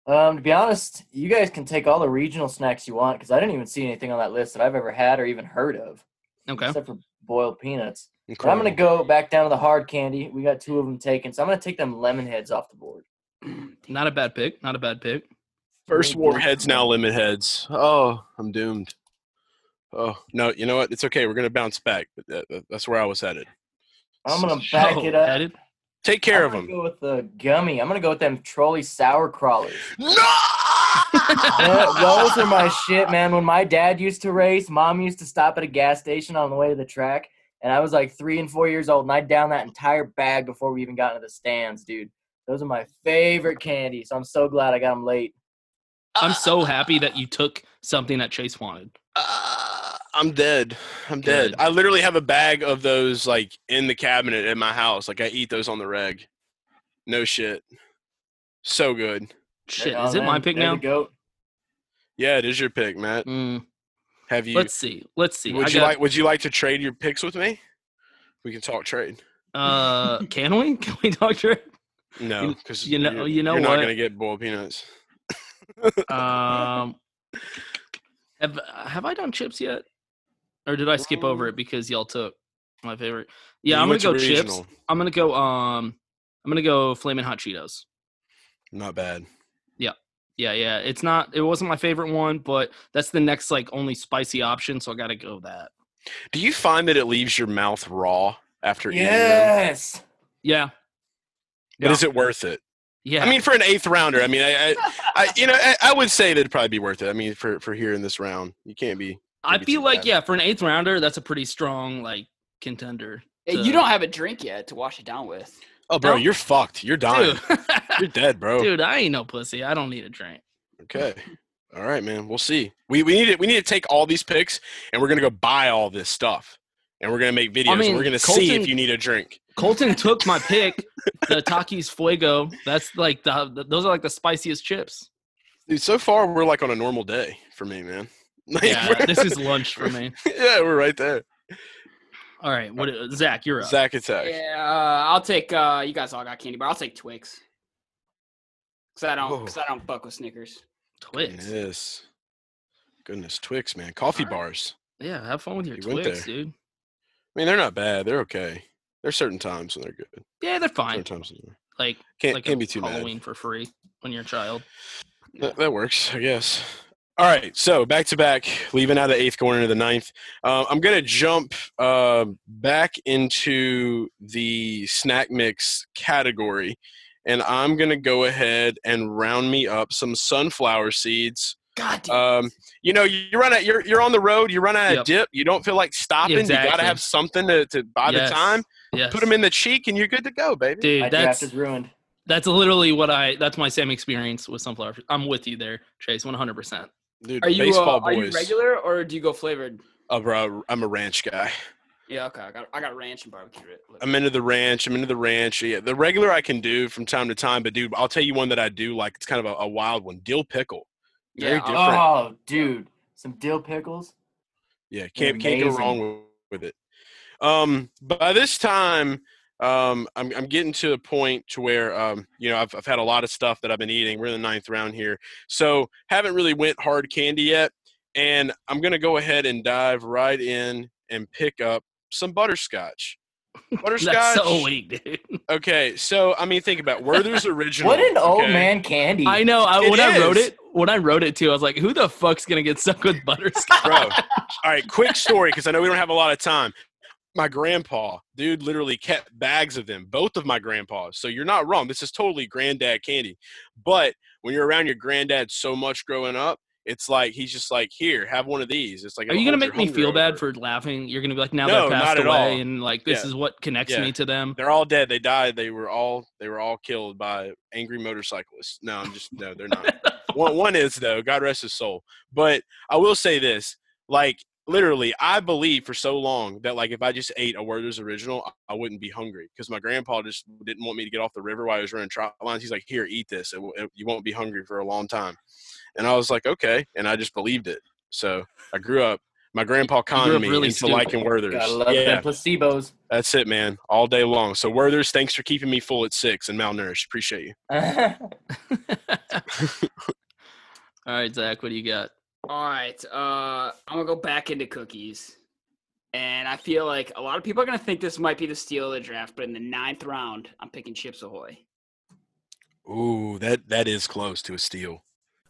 Um, to be honest, you guys can take all the regional snacks you want because I didn't even see anything on that list that I've ever had or even heard of, Okay. except for boiled peanuts. And But I'm gonna go back down to the hard candy. We got two of them taken, so I'm gonna take them lemon heads off the board. Not a bad pick. Not a bad pick. First Warheads, now Lemonheads. Oh, I'm doomed. Oh no, you know what? It's okay. We're gonna bounce back. But that, that- that's where I was headed. I'm gonna back Oh, it up. headed? Take care of them. I'm of gonna them. Go with the gummy. I'm gonna go with them Trolli sour crawlers. No! Those are my shit, man. When my dad used to race, mom used to stop at a gas station on the way to the track, and I was like three and four years old, and I'd down that entire bag before we even got into the stands, dude. Those are my favorite candy, so I'm so glad I got them late. I'm so happy that you took something that Chase wanted. Ah! I'm dead. I'm dead. Good. I literally have a bag of those like in the cabinet at my house. Like I eat those on the reg. No shit. So good. Shit, Right is on, it my pick now? we go. Yeah, it is your pick, Matt. Mm, Have you? let's see. Let's see. would I you got- like? Would you like to trade your picks with me? We can talk trade. Uh, can we? Can we talk to No, because you know- you know you're not gonna get boiled peanuts. Um, have have I done chips yet, or did I skip over it because y'all took? My favorite. Yeah, You I'm gonna went to go chips. I'm gonna go. Um, I'm gonna go flaming hot Cheetos. Not bad. Yeah, yeah, yeah. It's not. It wasn't my favorite one, but that's the next like only spicy option, so I gotta go that. Do you find that it leaves your mouth raw after eating? Yes. Yeah, But is it worth it? yeah. I mean, for an eighth rounder, I mean, I, I, I you know, I, I would say that it'd probably be worth it. I mean, for for here in this round, you can't be. I feel like bad. yeah, for an eighth rounder, that's a pretty strong like contender. To- You don't have a drink yet to wash it down with. Oh, bro, No. you're fucked. You're dying. You're dead, bro. Dude, I ain't no pussy. I don't need a drink. Okay. All right, man. We'll see. We we need to we need to take all these picks and we're gonna go buy all this stuff. And we're gonna make videos. and mean, we're gonna see if you need a drink. Colton took my pick, the Takis Fuego. That's like the, the those are like the spiciest chips. Dude, so far we're like on a normal day for me, man. Like, Yeah, this is lunch for me. yeah, we're right there. All right, what Zach, you're up. Zach attack. Yeah, uh, I'll take. Uh, you guys all got candy bar. I'll take Twix. Cause I don't. Cause I don't fuck with Snickers. Twix. Yes. Goodness, Twix, man. Coffee bars. Yeah, have fun with your You Twix, dude. I mean, they're not bad. They're okay. There's certain times when they're good. Yeah, they're fine. Certain times when they're- Like Can't- like can't a be too mad. Halloween for free when you're a child. That, that works, I guess. All right, so back to back, leaving out of the eighth, going into the ninth. Uh, I'm gonna jump uh, back into the snack mix category, and I'm gonna go ahead and round me up some sunflower seeds. God Um, you know, you run out. You're you're on the road. You run out of dip. You don't feel like stopping. You got to have something to, to buy Yes. the time. Yes. Put them in the cheek, and you're good to go, baby. Dude, My that's draft is ruined. that's literally what I that's my same experience with sunflower. I'm with you there, Chase, 100. percent Dude, Are you baseball uh, are you regular or do you go flavored? Oh, bro, I'm a ranch guy. Yeah, okay. I got I got ranch and barbecue. it. I'm into the ranch. I'm into the ranch. Yeah, the regular I can do from time to time, but dude, I'll tell you one that I do like. It's kind of a, a wild one. Dill pickle. Very Yeah, different. Oh, dude, some dill pickles. yeah, can't can't go wrong with, with it. Um, by this time, um, I'm I'm getting to a point to where um, you know, I've I've had a lot of stuff that I've been eating. We're in the ninth round here, so haven't really went hard candy yet. And I'm gonna go ahead and dive right in and pick up some butterscotch. Butterscotch. That's so weak, dude. Okay, so I mean, think about it. Werther's original. What an old okay? man candy. I know. I, It when I wrote it, when I wrote it too, I was like, "Who the fuck's gonna get stuck with butterscotch?" bro. All right, quick story because I know we don't have a lot of time. My grandpa, dude, literally kept bags of them, both of my grandpas. So you're not wrong. This is totally granddad candy. But when you're around your granddad so much growing up, it's like he's just like, here, have one of these. It's like, Are you gonna make me feel hunger bad for laughing? You're gonna be like, now No, they're passed away, all. and like this Yeah. is what connects Yeah. me to them. They're all dead. They died. They were all they were all killed by angry motorcyclists. No, I'm just no, they're not. one one is though. God rest his soul. But I will say this: like literally, I believed for so long that like if I just ate a Werther's original, I- I wouldn't be hungry because my grandpa just didn't want me to get off the river while I was running trot lines. He's like, "Here, eat this. It, it, you won't be hungry for a long time." And I was like, "Okay," and I just believed it. So I grew up. My grandpa conned me really into stupid. liking Werther's. Gotta love yeah, them placebos. that's it, man. All day long. So Werther's, thanks for keeping me full at six and malnourished. Appreciate you. All right, Zach, what do you got? All right. Uh, I'm gonna go back into cookies, and I feel like a lot of people are gonna think this might be the steal of the draft, but in the ninth round, I'm picking Chips Ahoy. Ooh, that that is close to a steal.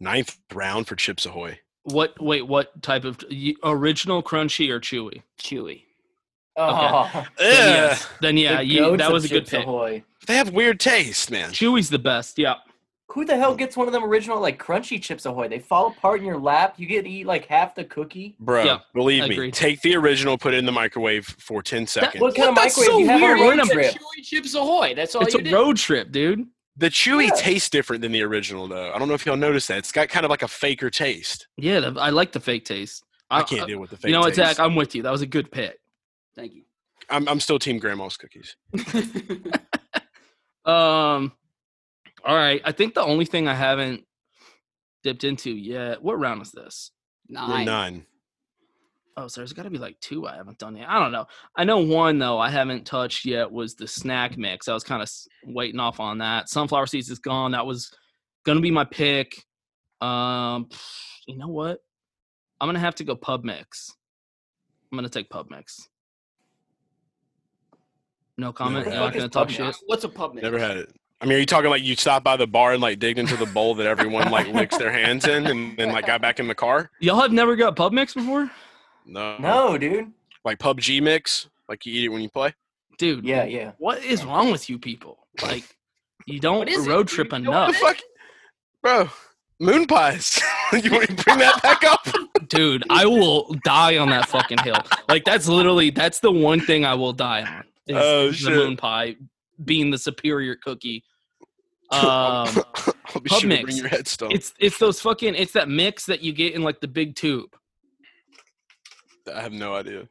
Ninth round for Chips Ahoy. What? Wait, what type of original, crunchy, or chewy? Chewy. Oh, Then, yes. Then yeah, The you, that was a good Chips pick. Ahoy. They have weird taste, man. Chewy's the best. Yeah. Who the hell gets one of them original like crunchy Chips Ahoy? They fall apart in your lap. You get to eat like half the cookie. Bro, Yeah, believe me, take the original, put it in the microwave for 10 seconds. What kind of That's microwave so you have weird. on a We're road in a- trip? Chewy Chips Ahoy. That's all It's you a did. road trip, dude. The chewy Yeah. tastes different than the original, though. I don't know if y'all noticed that. It's got kind of like a faker taste. Yeah, the, I like the fake taste. I can't deal with the fake You know what. Zach? I'm with you. That was a good pick. Thank you. I'm, I'm still Team Grandma's cookies. Um, all right. I think the only thing I haven't dipped into yet. What round is this? We're Nine. nine. Oh, so there's got to be like two I haven't done yet. I don't know. I know one though I haven't touched yet was the snack mix. I was kind of waiting off on that. Sunflower seeds is gone. That was gonna be my pick. Um, you know what? I'm gonna have to go pub mix. I'm gonna take pub mix. No comment. Never You're not gonna talk shit. mix? What's a pub mix? Never had it. I mean, are you talking like you stopped by the bar and like digged into the bowl that everyone like licks their hands in and then like got back in the car? Y'all have never got pub mix before, No. No, dude. Like Pub mix? Like you eat it when you play? dude. Yeah, yeah. What is wrong with you people? Like, you don't What is it, road dude? trip What enough. the fuck? Bro, moon pies. you want to bring that back up? dude i will die on that fucking hill like that's literally that's the one thing i will die on is Oh, the shit. moon pie being the superior cookie um I'll be Pub sure to mix. bring your headstone. it's it's those fucking it's that mix that you get in like the big tube I have no idea.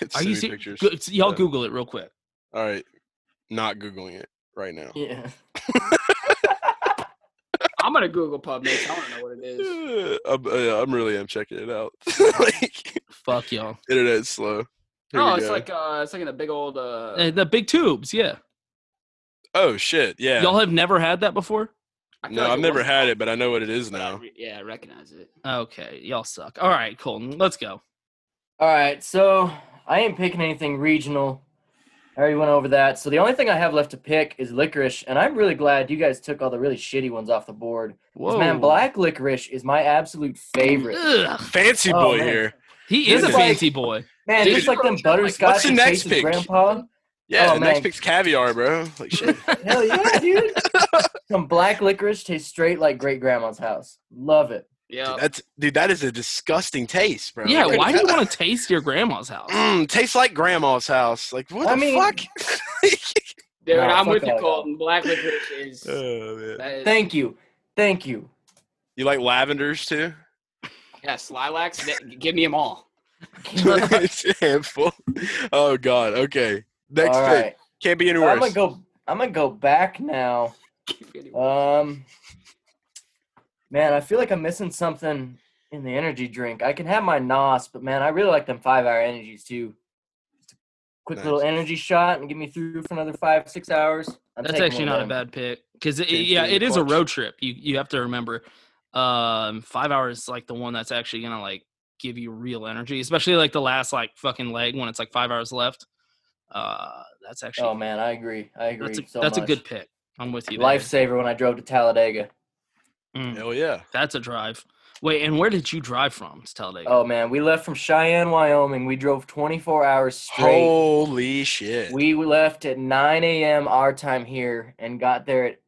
It's are you send me serious pictures. y'all Yeah. google it real quick All right. Not Googling it right now. Yeah. I'm gonna Google pub mix. I don't know what it is. I'm, uh, I'm really am checking it out. like, fuck y'all internet's slow. Here oh, it's go. like uh, it's like in a big old uh. Uh, the big tubes yeah oh shit, yeah. y'all have never had that before no, like I've never had it, but I know what it is now. yeah, I recognize it. okay y'all suck all right cool let's go All right, so I ain't picking anything regional. I already went over that. So the only thing I have left to pick is licorice, and I'm really glad you guys took all the really shitty ones off the board. 'Cause, man, black licorice is my absolute favorite. Ugh, Fancy Oh, boy man. here. he is a It's like- fancy boy Man, Dude, just like them butterscotch what's the and next tastes pick? grandpa. Yeah, Oh, the next man. pick's caviar, bro. Like shit. Hell yeah, dude. Some black licorice tastes straight like great grandma's house. Love it. Yeah. That's dude. That is a disgusting taste, bro. yeah why do you want to taste your grandma's house Mm, tastes like grandma's house. Like what I the mean- fuck? Dude, Nah, I'm fuck with you. Colton. Black licorice is. oh man. that is- Thank you. Thank you. You like lavenders too? Yes, lilacs. Give me them all. it's a handful. Oh god. Okay. Next All pick right. can't be any worse. I'm gonna go. I'm gonna go back now. Um, man, I feel like I'm missing something in the energy drink. I can have my NOS, but man, I really like them five hour energies too. Just a quick little energy shot and get me through for another five, six hours. I'm That's actually not a bad pick because Seems yeah, to be it the is a road trip. You you have to remember, um, five hours is like the one that's actually gonna like give you real energy, especially like the last like fucking leg when it's like five hours left. Uh, that's actually Oh man, I agree. I agree. that's a, so that's a good pick. I'm with you. lifesaver when I drove to Talladega. Mm, Hell yeah. that's a drive. Wait, and where did you drive from? To Talladega. Oh man, we left from Cheyenne, Wyoming. We drove 24 hours straight. Holy shit. We left at 9 a.m. our time here and got there at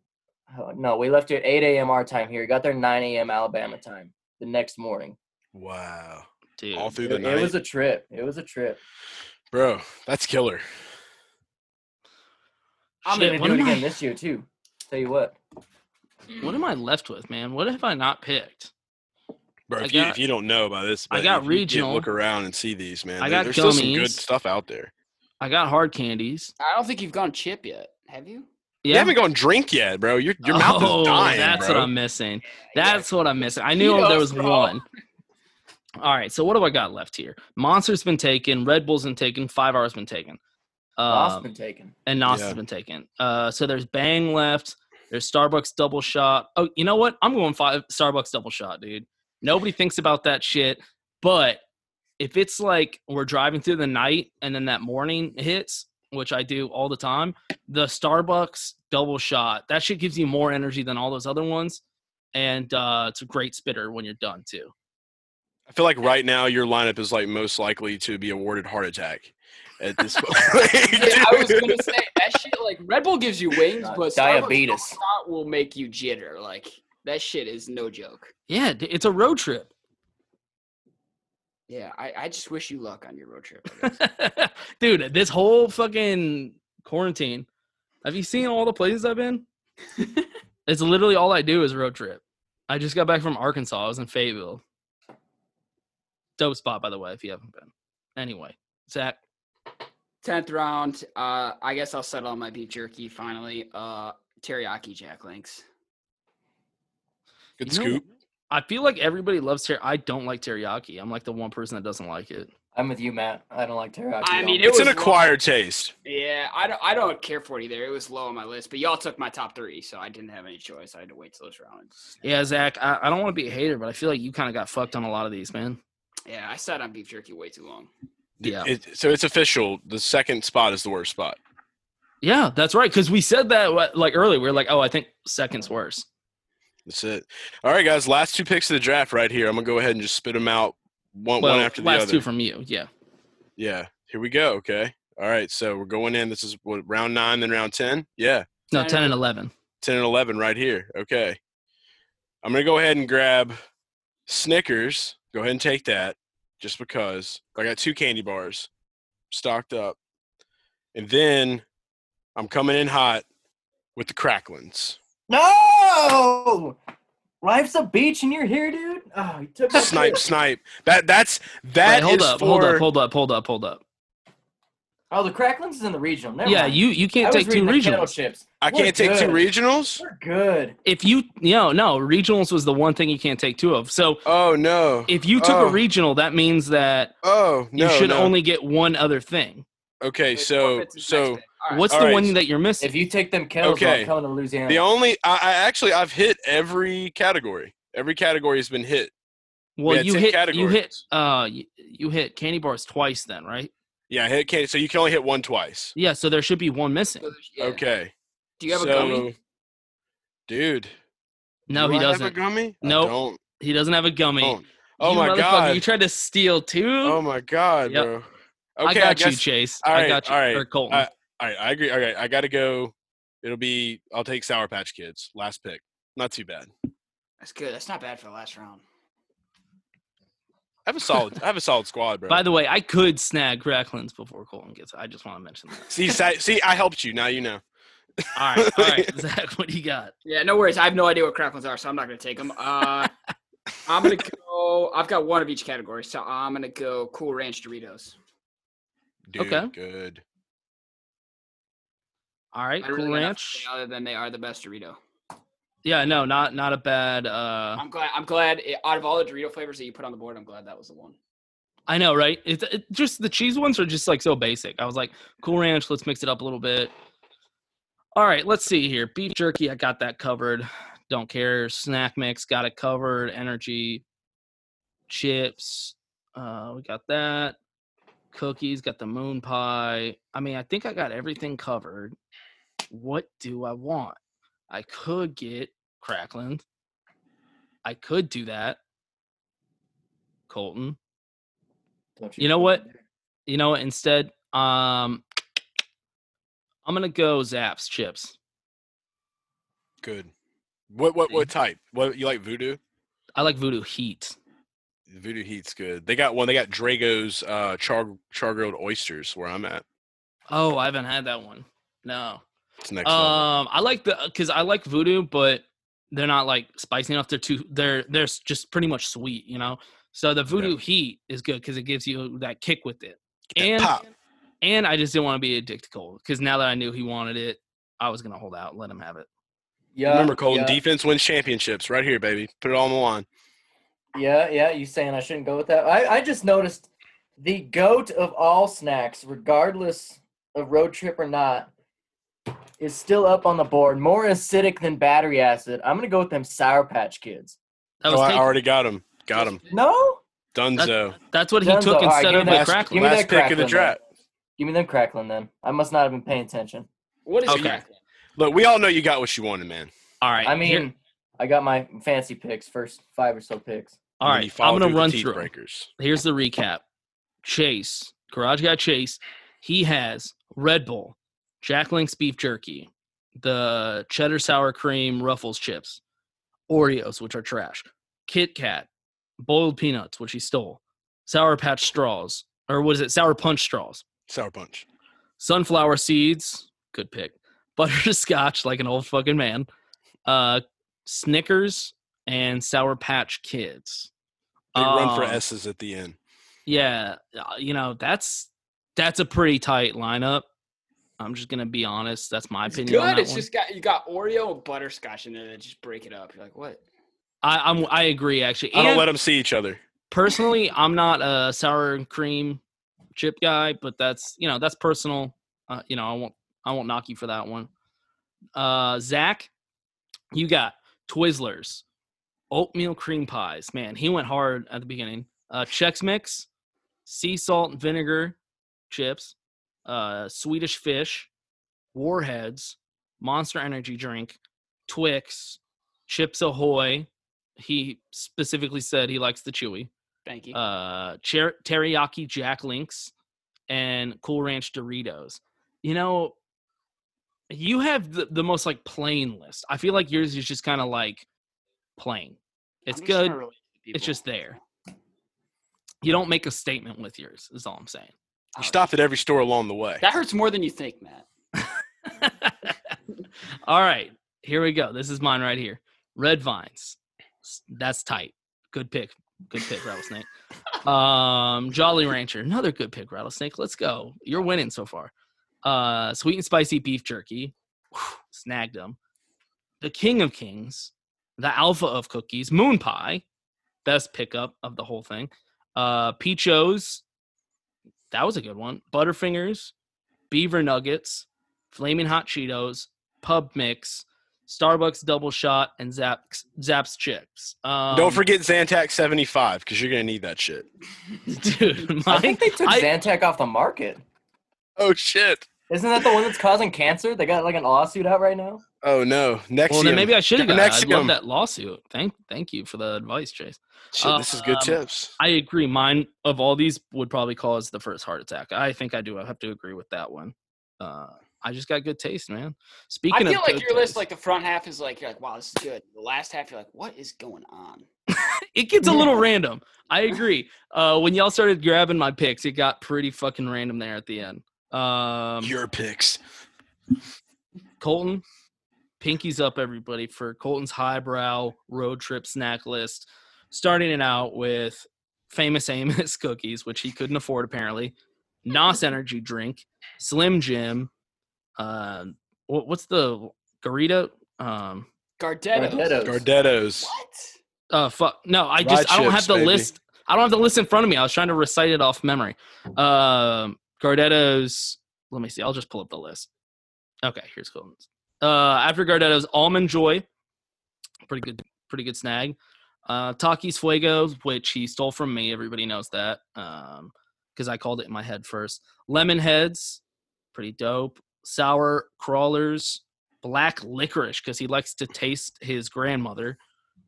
oh, no, we left at 8 a.m. our time here. Got there 9 a.m. Alabama time the next morning. wow. dude. All through It, the it night. It was a trip. It was a trip. Bro, that's killer. I'm Shit, gonna do it am I- again this year too. Tell you what. What am I left with, man? What have I not picked? Bro, I if, you, if you don't know about this, I got if you get- look around and see these, man. I there- got there's still some good stuff out there. I got hard candies. I don't think you've gone chip yet. Have you? Yeah. You haven't gone drink yet, bro. Your your mouth Oh, is dying, That's bro. what I'm missing. That's what I'm missing. I knew He there was bro. one. All right, so what do I got left here? Monster's been taken. Red Bull's been taken. Five hours been taken. Loss Um, been taken. and Nos Yeah. has been taken. Uh, so there's Bang left. There's Starbucks double shot. Oh, you know what? I'm going five Starbucks double shot, dude. Nobody thinks about that shit. But if it's like we're driving through the night and then that morning hits, which I do all the time, the Starbucks double shot that shit gives you more energy than all those other ones, and uh, it's a great spitter when you're done too. I feel like right now your lineup is like most likely to be awarded heart attack at this point. Yeah, I was gonna say that shit. Like Red Bull gives you wings, but diabetes. Shot will make you jitter. Like that shit is no joke. Yeah, it's a road trip. Yeah, I, I just wish you luck on your road trip. Dude, this whole fucking quarantine. Have you seen all the places I've been? it's literally all I do is road trip. I just got back from Arkansas. I was in Fayetteville. Dope spot, by the way, if you haven't been. Anyway, Zach. Tenth round. Uh, I guess I'll settle on my beef jerky finally. Uh, teriyaki Jack Links. Good You know, scoop. I feel like everybody loves ter. I don't like teriyaki. I'm like the one person that doesn't like it. I'm with you, Matt. I don't like teriyaki. I mean, it It's an was low. acquired taste. Yeah, I don't. I don't care for it either. It was low on my list, but y'all took my top three, so I didn't have any choice. I had to wait till this round. Yeah, Zach. I, I don't want to be a hater, but I feel like you kind of got fucked on a lot of these, man. Yeah, I sat on beef jerky way too long. Yeah. It, so it's official. The second spot is the worst spot. Yeah, that's right. Because we said that like earlier. We are like, oh, I think second's worse. That's it. All right, guys. Last two picks of the draft right here. I'm gonna go ahead and just spit them out one, well, one after the other. last two from you. Yeah. yeah. Here we go. Okay. All right. So we're going in. This is what round nine, then round ten. Yeah. No, ten and eleven. 10 and 11 right here. Okay. I'm going to go ahead and grab Snickers. Go ahead and take that just because I got two candy bars stocked up. And then I'm coming in hot with the Cracklins. No! Life's a beach and you're here, dude. Oh, you took my Snipe, snipe. That that's that Wait, hold is up, for hold up, hold up, hold up, hold up. Oh, the Cracklins is in the regional. Never Yeah, mind. you you can't was take two reading the regionals. chips. I We're can't take two regionals. We're good. If you no no regionals was the one thing you can't take two of. So Oh no. if you took Oh. a regional, that means that Oh no. you should no. only get one other thing. Okay, so so What's All the right. one that you're missing? If you take them kettles, Okay. I'm coming to Louisiana. the only I, I actually I've hit every category. Every category has been hit. well, had you 10 hit you hit uh you, you hit candy bars twice then, right? Yeah, I hit candy. So you can only hit one twice. Yeah, so there should be one missing. Yeah. Okay. Do you have a gummy? Dude. No, do he I doesn't. a gummy? I Nope. He doesn't have a gummy. Don't. Oh You my god. You tried to steal two? oh my god, Yep. bro. I Okay, got you, guess- Chase. All right, I got you. all right. Or Colton. I- all right, I agree. All right, I got to go. It'll be. I'll take Sour Patch Kids. Last pick. Not too bad. That's good. That's not bad for the last round. I have a solid. I have a solid squad, bro. By the way, I could snag Cracklins before Colton gets. I just want to mention that. see, see, I helped you. Now you know. All right, all right, Zach, what do you got? Yeah, no worries. I have no idea what cracklins are, so I'm not gonna take them. Uh, I'm gonna go. I've got one of each category, so I'm gonna go Cool Ranch Doritos. Dude, Okay. Good. All right, I Cool really got nothing to Ranch. Other than they are the best Dorito. Yeah, no, not not a bad. uh I'm glad. I'm glad. It, out of all the Dorito flavors that you put on the board, I'm glad that was the one. I know, right? It's it, just the cheese ones are just like so basic. I was like, Cool Ranch, let's mix it up a little bit. All right, let's see here. Beef jerky, I got that covered. Don't care. Snack mix, got it covered. Energy, chips, uh, we got that. Cookies, got the moon pie. I mean, I think I got everything covered. What do I want? I could get Crackland. I could do that. Colton. Don't You know what? You know what? Instead, um, I'm gonna go Zapp's chips. Good. What what what type? What you like Voodoo? I like Voodoo Heat. Voodoo Heat's good. They got one. They got Drago's uh, char char grilled oysters where I'm at. Oh, I haven't had that one. No. It's next level. Um, I like the because I like Voodoo, but they're not like spicy enough. They're too. They're they're just pretty much sweet, you know. So the Voodoo Heat is good because it gives you that kick with it, and pop. and I just didn't want to be addicted to Cole because now that I knew he wanted it, I was gonna hold out, let him have it. Yeah. Remember, Colton, yeah. defense wins championships. Right here, baby. Put it all on the line. Yeah, yeah. You saying I shouldn't go with that? I, I just noticed the goat of all snacks, regardless of road trip or not, is still up on the board. More acidic than battery acid. I'm gonna go with them Sour Patch Kids. That Oh, was I already got him. Got him. No. Dunzo. That's what he Dunzo. took All right, instead give of the that- crackling. Give me Last that pick of the crackling then. draft. Give me them crackling then. I must not have been paying attention. What is Okay. crackling? Look, we all know you got what you wanted, man. All right. I here- mean, I got my fancy picks, first five or so picks. All And then right, you follow I'm gonna run through. breakers. Here's the recap. Chase, Garage Guy Chase, he has Red Bull, Jack Link's beef jerky, the cheddar sour cream Ruffles chips, Oreos, which are trash, Kit Kat, boiled peanuts, which he stole, Sour Patch straws, or what is it? Sour Punch straws, Sour punch. sunflower seeds, good pick, butterscotch, like an old fucking man, uh, Snickers, and Sour Patch Kids. Big run for Um, S's at the end. yeah, uh, you know that's that's a pretty tight lineup. I'm just gonna be honest. That's my It's opinion. on good. that It's one. just got you got Oreo and butterscotch in there that just break it up. You're like, what? I, I'm I agree actually. I don't let them see each other. personally, I'm not a sour cream chip guy, but that's you know that's personal. Uh, you know, I won't I won't knock you for that one. Uh, Zach, you got Twizzlers, oatmeal cream pies. Man, he went hard at the beginning. Uh, Chex Mix, sea salt and vinegar chips, uh, Swedish fish, Warheads, Monster Energy drink, Twix, Chips Ahoy. He specifically said he likes the chewy. Thank you. Uh, cher- teriyaki Jack Links and Cool Ranch Doritos. You know, you have the, the most like plain list. I feel like yours is just kind of like plain. It's I'm just trying good. It's just there. You don't make a statement with yours. Is all I'm saying. You stopped at every store along the way. That hurts more than you think, Matt. All right, here we go. This is mine right here. Red vines. That's tight. Good pick. Good pick, rattlesnake. Um, Jolly Rancher. Another good pick, rattlesnake. Let's go. You're winning so far. Uh, sweet and spicy beef jerky. Whew, snagged them. The King of Kings. The Alpha of Cookies. Moon Pie. Best pickup of the whole thing. Uh, Peachos. That was a good one. Butterfingers. Beaver Nuggets. Flaming Hot Cheetos. Pub Mix. Starbucks Double Shot and Zapp's Zapp's chips. Um, Don't forget Zantac 75 because you're going to need that shit. dude. I think they took I- Zantac off the market. Oh, shit. Isn't that the one that's causing cancer? They got like a lawsuit out right now. Oh, no. Next Well, then maybe I should have got. it. I love that lawsuit. Thank, thank you for the advice, Chase. Shit, this is good Um, tips. I agree. Mine of all these would probably cause the first heart attack. I think I do. I have to agree with that one. Uh, I just got good taste, man. Speaking I feel of like good your list, like the front half is like you're like, wow, this is good. The last half, you're like, what is going on? it gets a little random. I agree. Uh, when y'all started grabbing my picks, it got pretty fucking random there at the end. Um, Your picks. Colton, pinkies up, everybody, for Colton's highbrow road trip snack list. Starting it out with famous Amos cookies, which he couldn't afford apparently. Nos energy drink, Slim Jim. Uh, what, what's the Garita? Um, Gardettos. Gardettos. Gardettos. uh, fuck. No, I just I don't chips, have the baby. list. I don't have the list in front of me. I was trying to recite it off memory. Um, Gardettos. Let me see. I'll just pull up the list. Okay, here's Colton's. Uh, after Gardettos, Almond Joy. Pretty good. Pretty good snag. Uh, Takis Fuegos, which he stole from me. Everybody knows that. Um, because I called it in my head first. Lemonheads. Pretty dope. Sour Crawlers. Black Licorice, because he likes to taste his grandmother.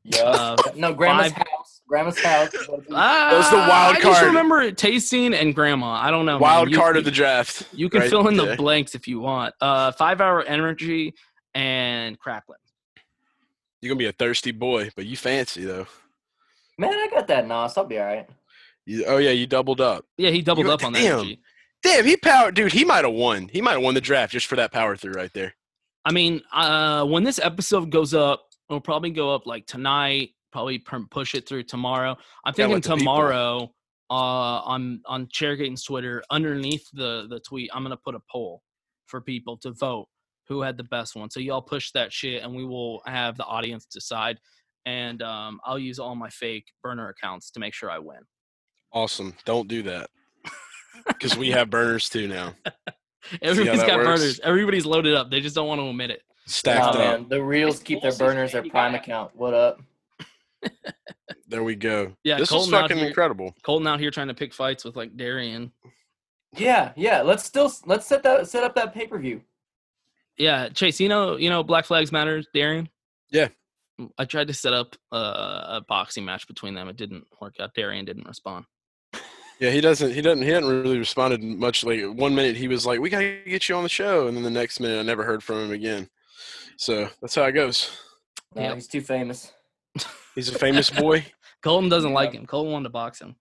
Yeah. Uh, no, grandma's five-. Grandma's house. Ah, That was the wild card. I just card. remember tasting and grandma. I don't know. Wild You- card you, of the draft. You can right fill in the blanks if you want. Uh, five hour energy and crackling. You're going to be a thirsty boy, but you fancy, though. Man, I got that Nos. I'll be all right. You, oh, yeah, you doubled up. Yeah, he doubled You- up on the damn. energy. Damn, he power, dude. He might have won. He might have won the draft just for that power through right there. I mean, uh, when this episode goes up, it'll probably go up like tonight. Probably push it through tomorrow. I'm thinking let tomorrow uh, on on Chairgate's Twitter underneath the the tweet. I'm gonna put a poll for people to vote who had the best one. So y'all push that shit, and we will have the audience decide. And um, I'll use all my fake burner accounts to make sure I win. Awesome. Don't do that. Because we have burners too now. Everybody's got works? burners. Everybody's loaded up. They just don't want to admit it. Stacked Nah, up. man, the reels keep their burners their prime account. What up? There we go. Yeah, this Colton is fucking here- incredible. Colton out here trying to pick fights with like Darian. Yeah, yeah. Let's still let's set that set up that pay per view. Yeah, Chase, you know, you know, Black Flags Matters, Darian. Yeah. Mm, I tried to set up a, a boxing match between them. It didn't work out. Darian didn't respond. Yeah, he doesn't. He doesn't. He hadn't really responded much. Like one minute he was like, "We gotta get you on the show," and then the next minute I never heard from him again. So that's how it goes. No, he's too famous. He's a famous boy. Colton doesn't like him. Colton wanted to box him.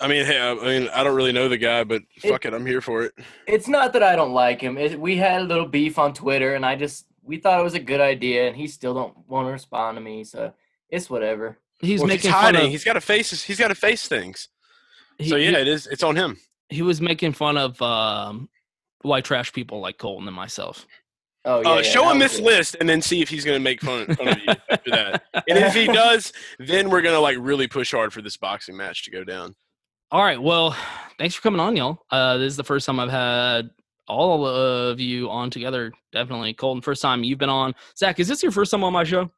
I mean, hey, I I mean, I don't really know the guy, but fuck it, I'm here for it. It's not that I don't like him. It, we had a little beef on Twitter, and I just we thought it was a good idea, and he still don't want to respond to me. So it's whatever. He's Well, making he's fun hiding. of. He's got to face. He's got to face things. He- so yeah, he- it is. It's on him. He was making fun of um, white trash people like Colton and myself. Oh uh, show him this list and then see if he's going to make fun, fun of you after that. And if he does, then we're going to like really push hard for this boxing match to go down. All right. Well, thanks for coming on, y'all. Uh, this is the first time I've had all of you on together. Definitely, Colton. First time you've been on. Zach, is this your first time on my show?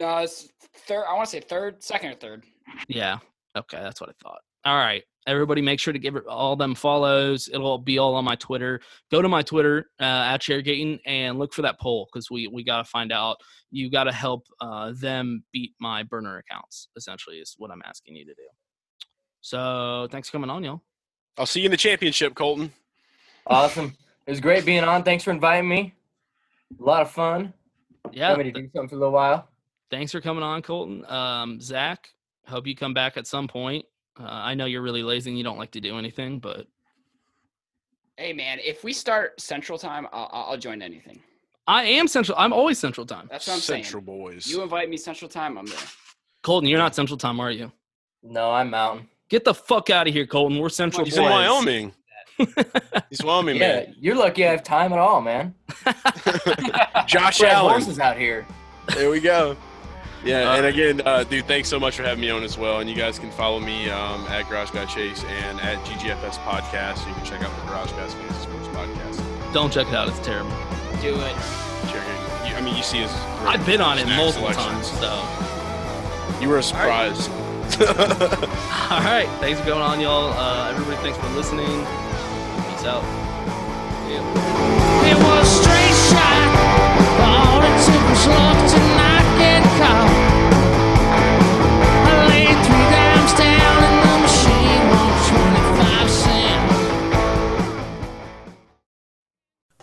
Uh, it's third. I want to say third, second or third. Yeah. Okay, that's what I thought. All right. Everybody, make sure to give all them follows. It'll be all on my Twitter. Go to my Twitter uh, at Chairgating and look for that poll because we we got to find out. You got to help uh, them beat my burner accounts. Essentially, is what I'm asking you to do. So thanks for coming on, y'all. I'll see you in the championship, Colton. Awesome. It was great being on. Thanks for inviting me. A lot of fun. Yeah. Want me to do something for a little while? Thanks for coming on, Colton. Um, Zach, hope you come back at some point. Uh, I know you're really lazy and you don't like to do anything, but Hey man, if we start Central Time, I'll, I'll I'll join anything. I am Central. I'm always Central Time. That's what I'm saying. Central saying. boys. You invite me Central Time, I'm there. Colton, you're not Central Time, are you? No, I'm Mountain. Get the fuck out of here, Colton. We're Central He's boys. in Wyoming. He's Wyoming, Yeah, man. you're lucky I have time at all, man. Josh Red Allen. horses out here. There we go. Yeah, and again, uh, dude, thanks so much for having me on as well. And you guys can follow me um, at Garage Guy Chase and at GGFS Podcast. You can check out the Garage Guys Fantasy Sports Podcast. Don't check it out. It's terrible. Do it. You, I mean, you see his. I've been on it multiple selections. times, so. You were surprised. All right. Thanks for going on, y'all. Uh, everybody, thanks for listening. Peace out. It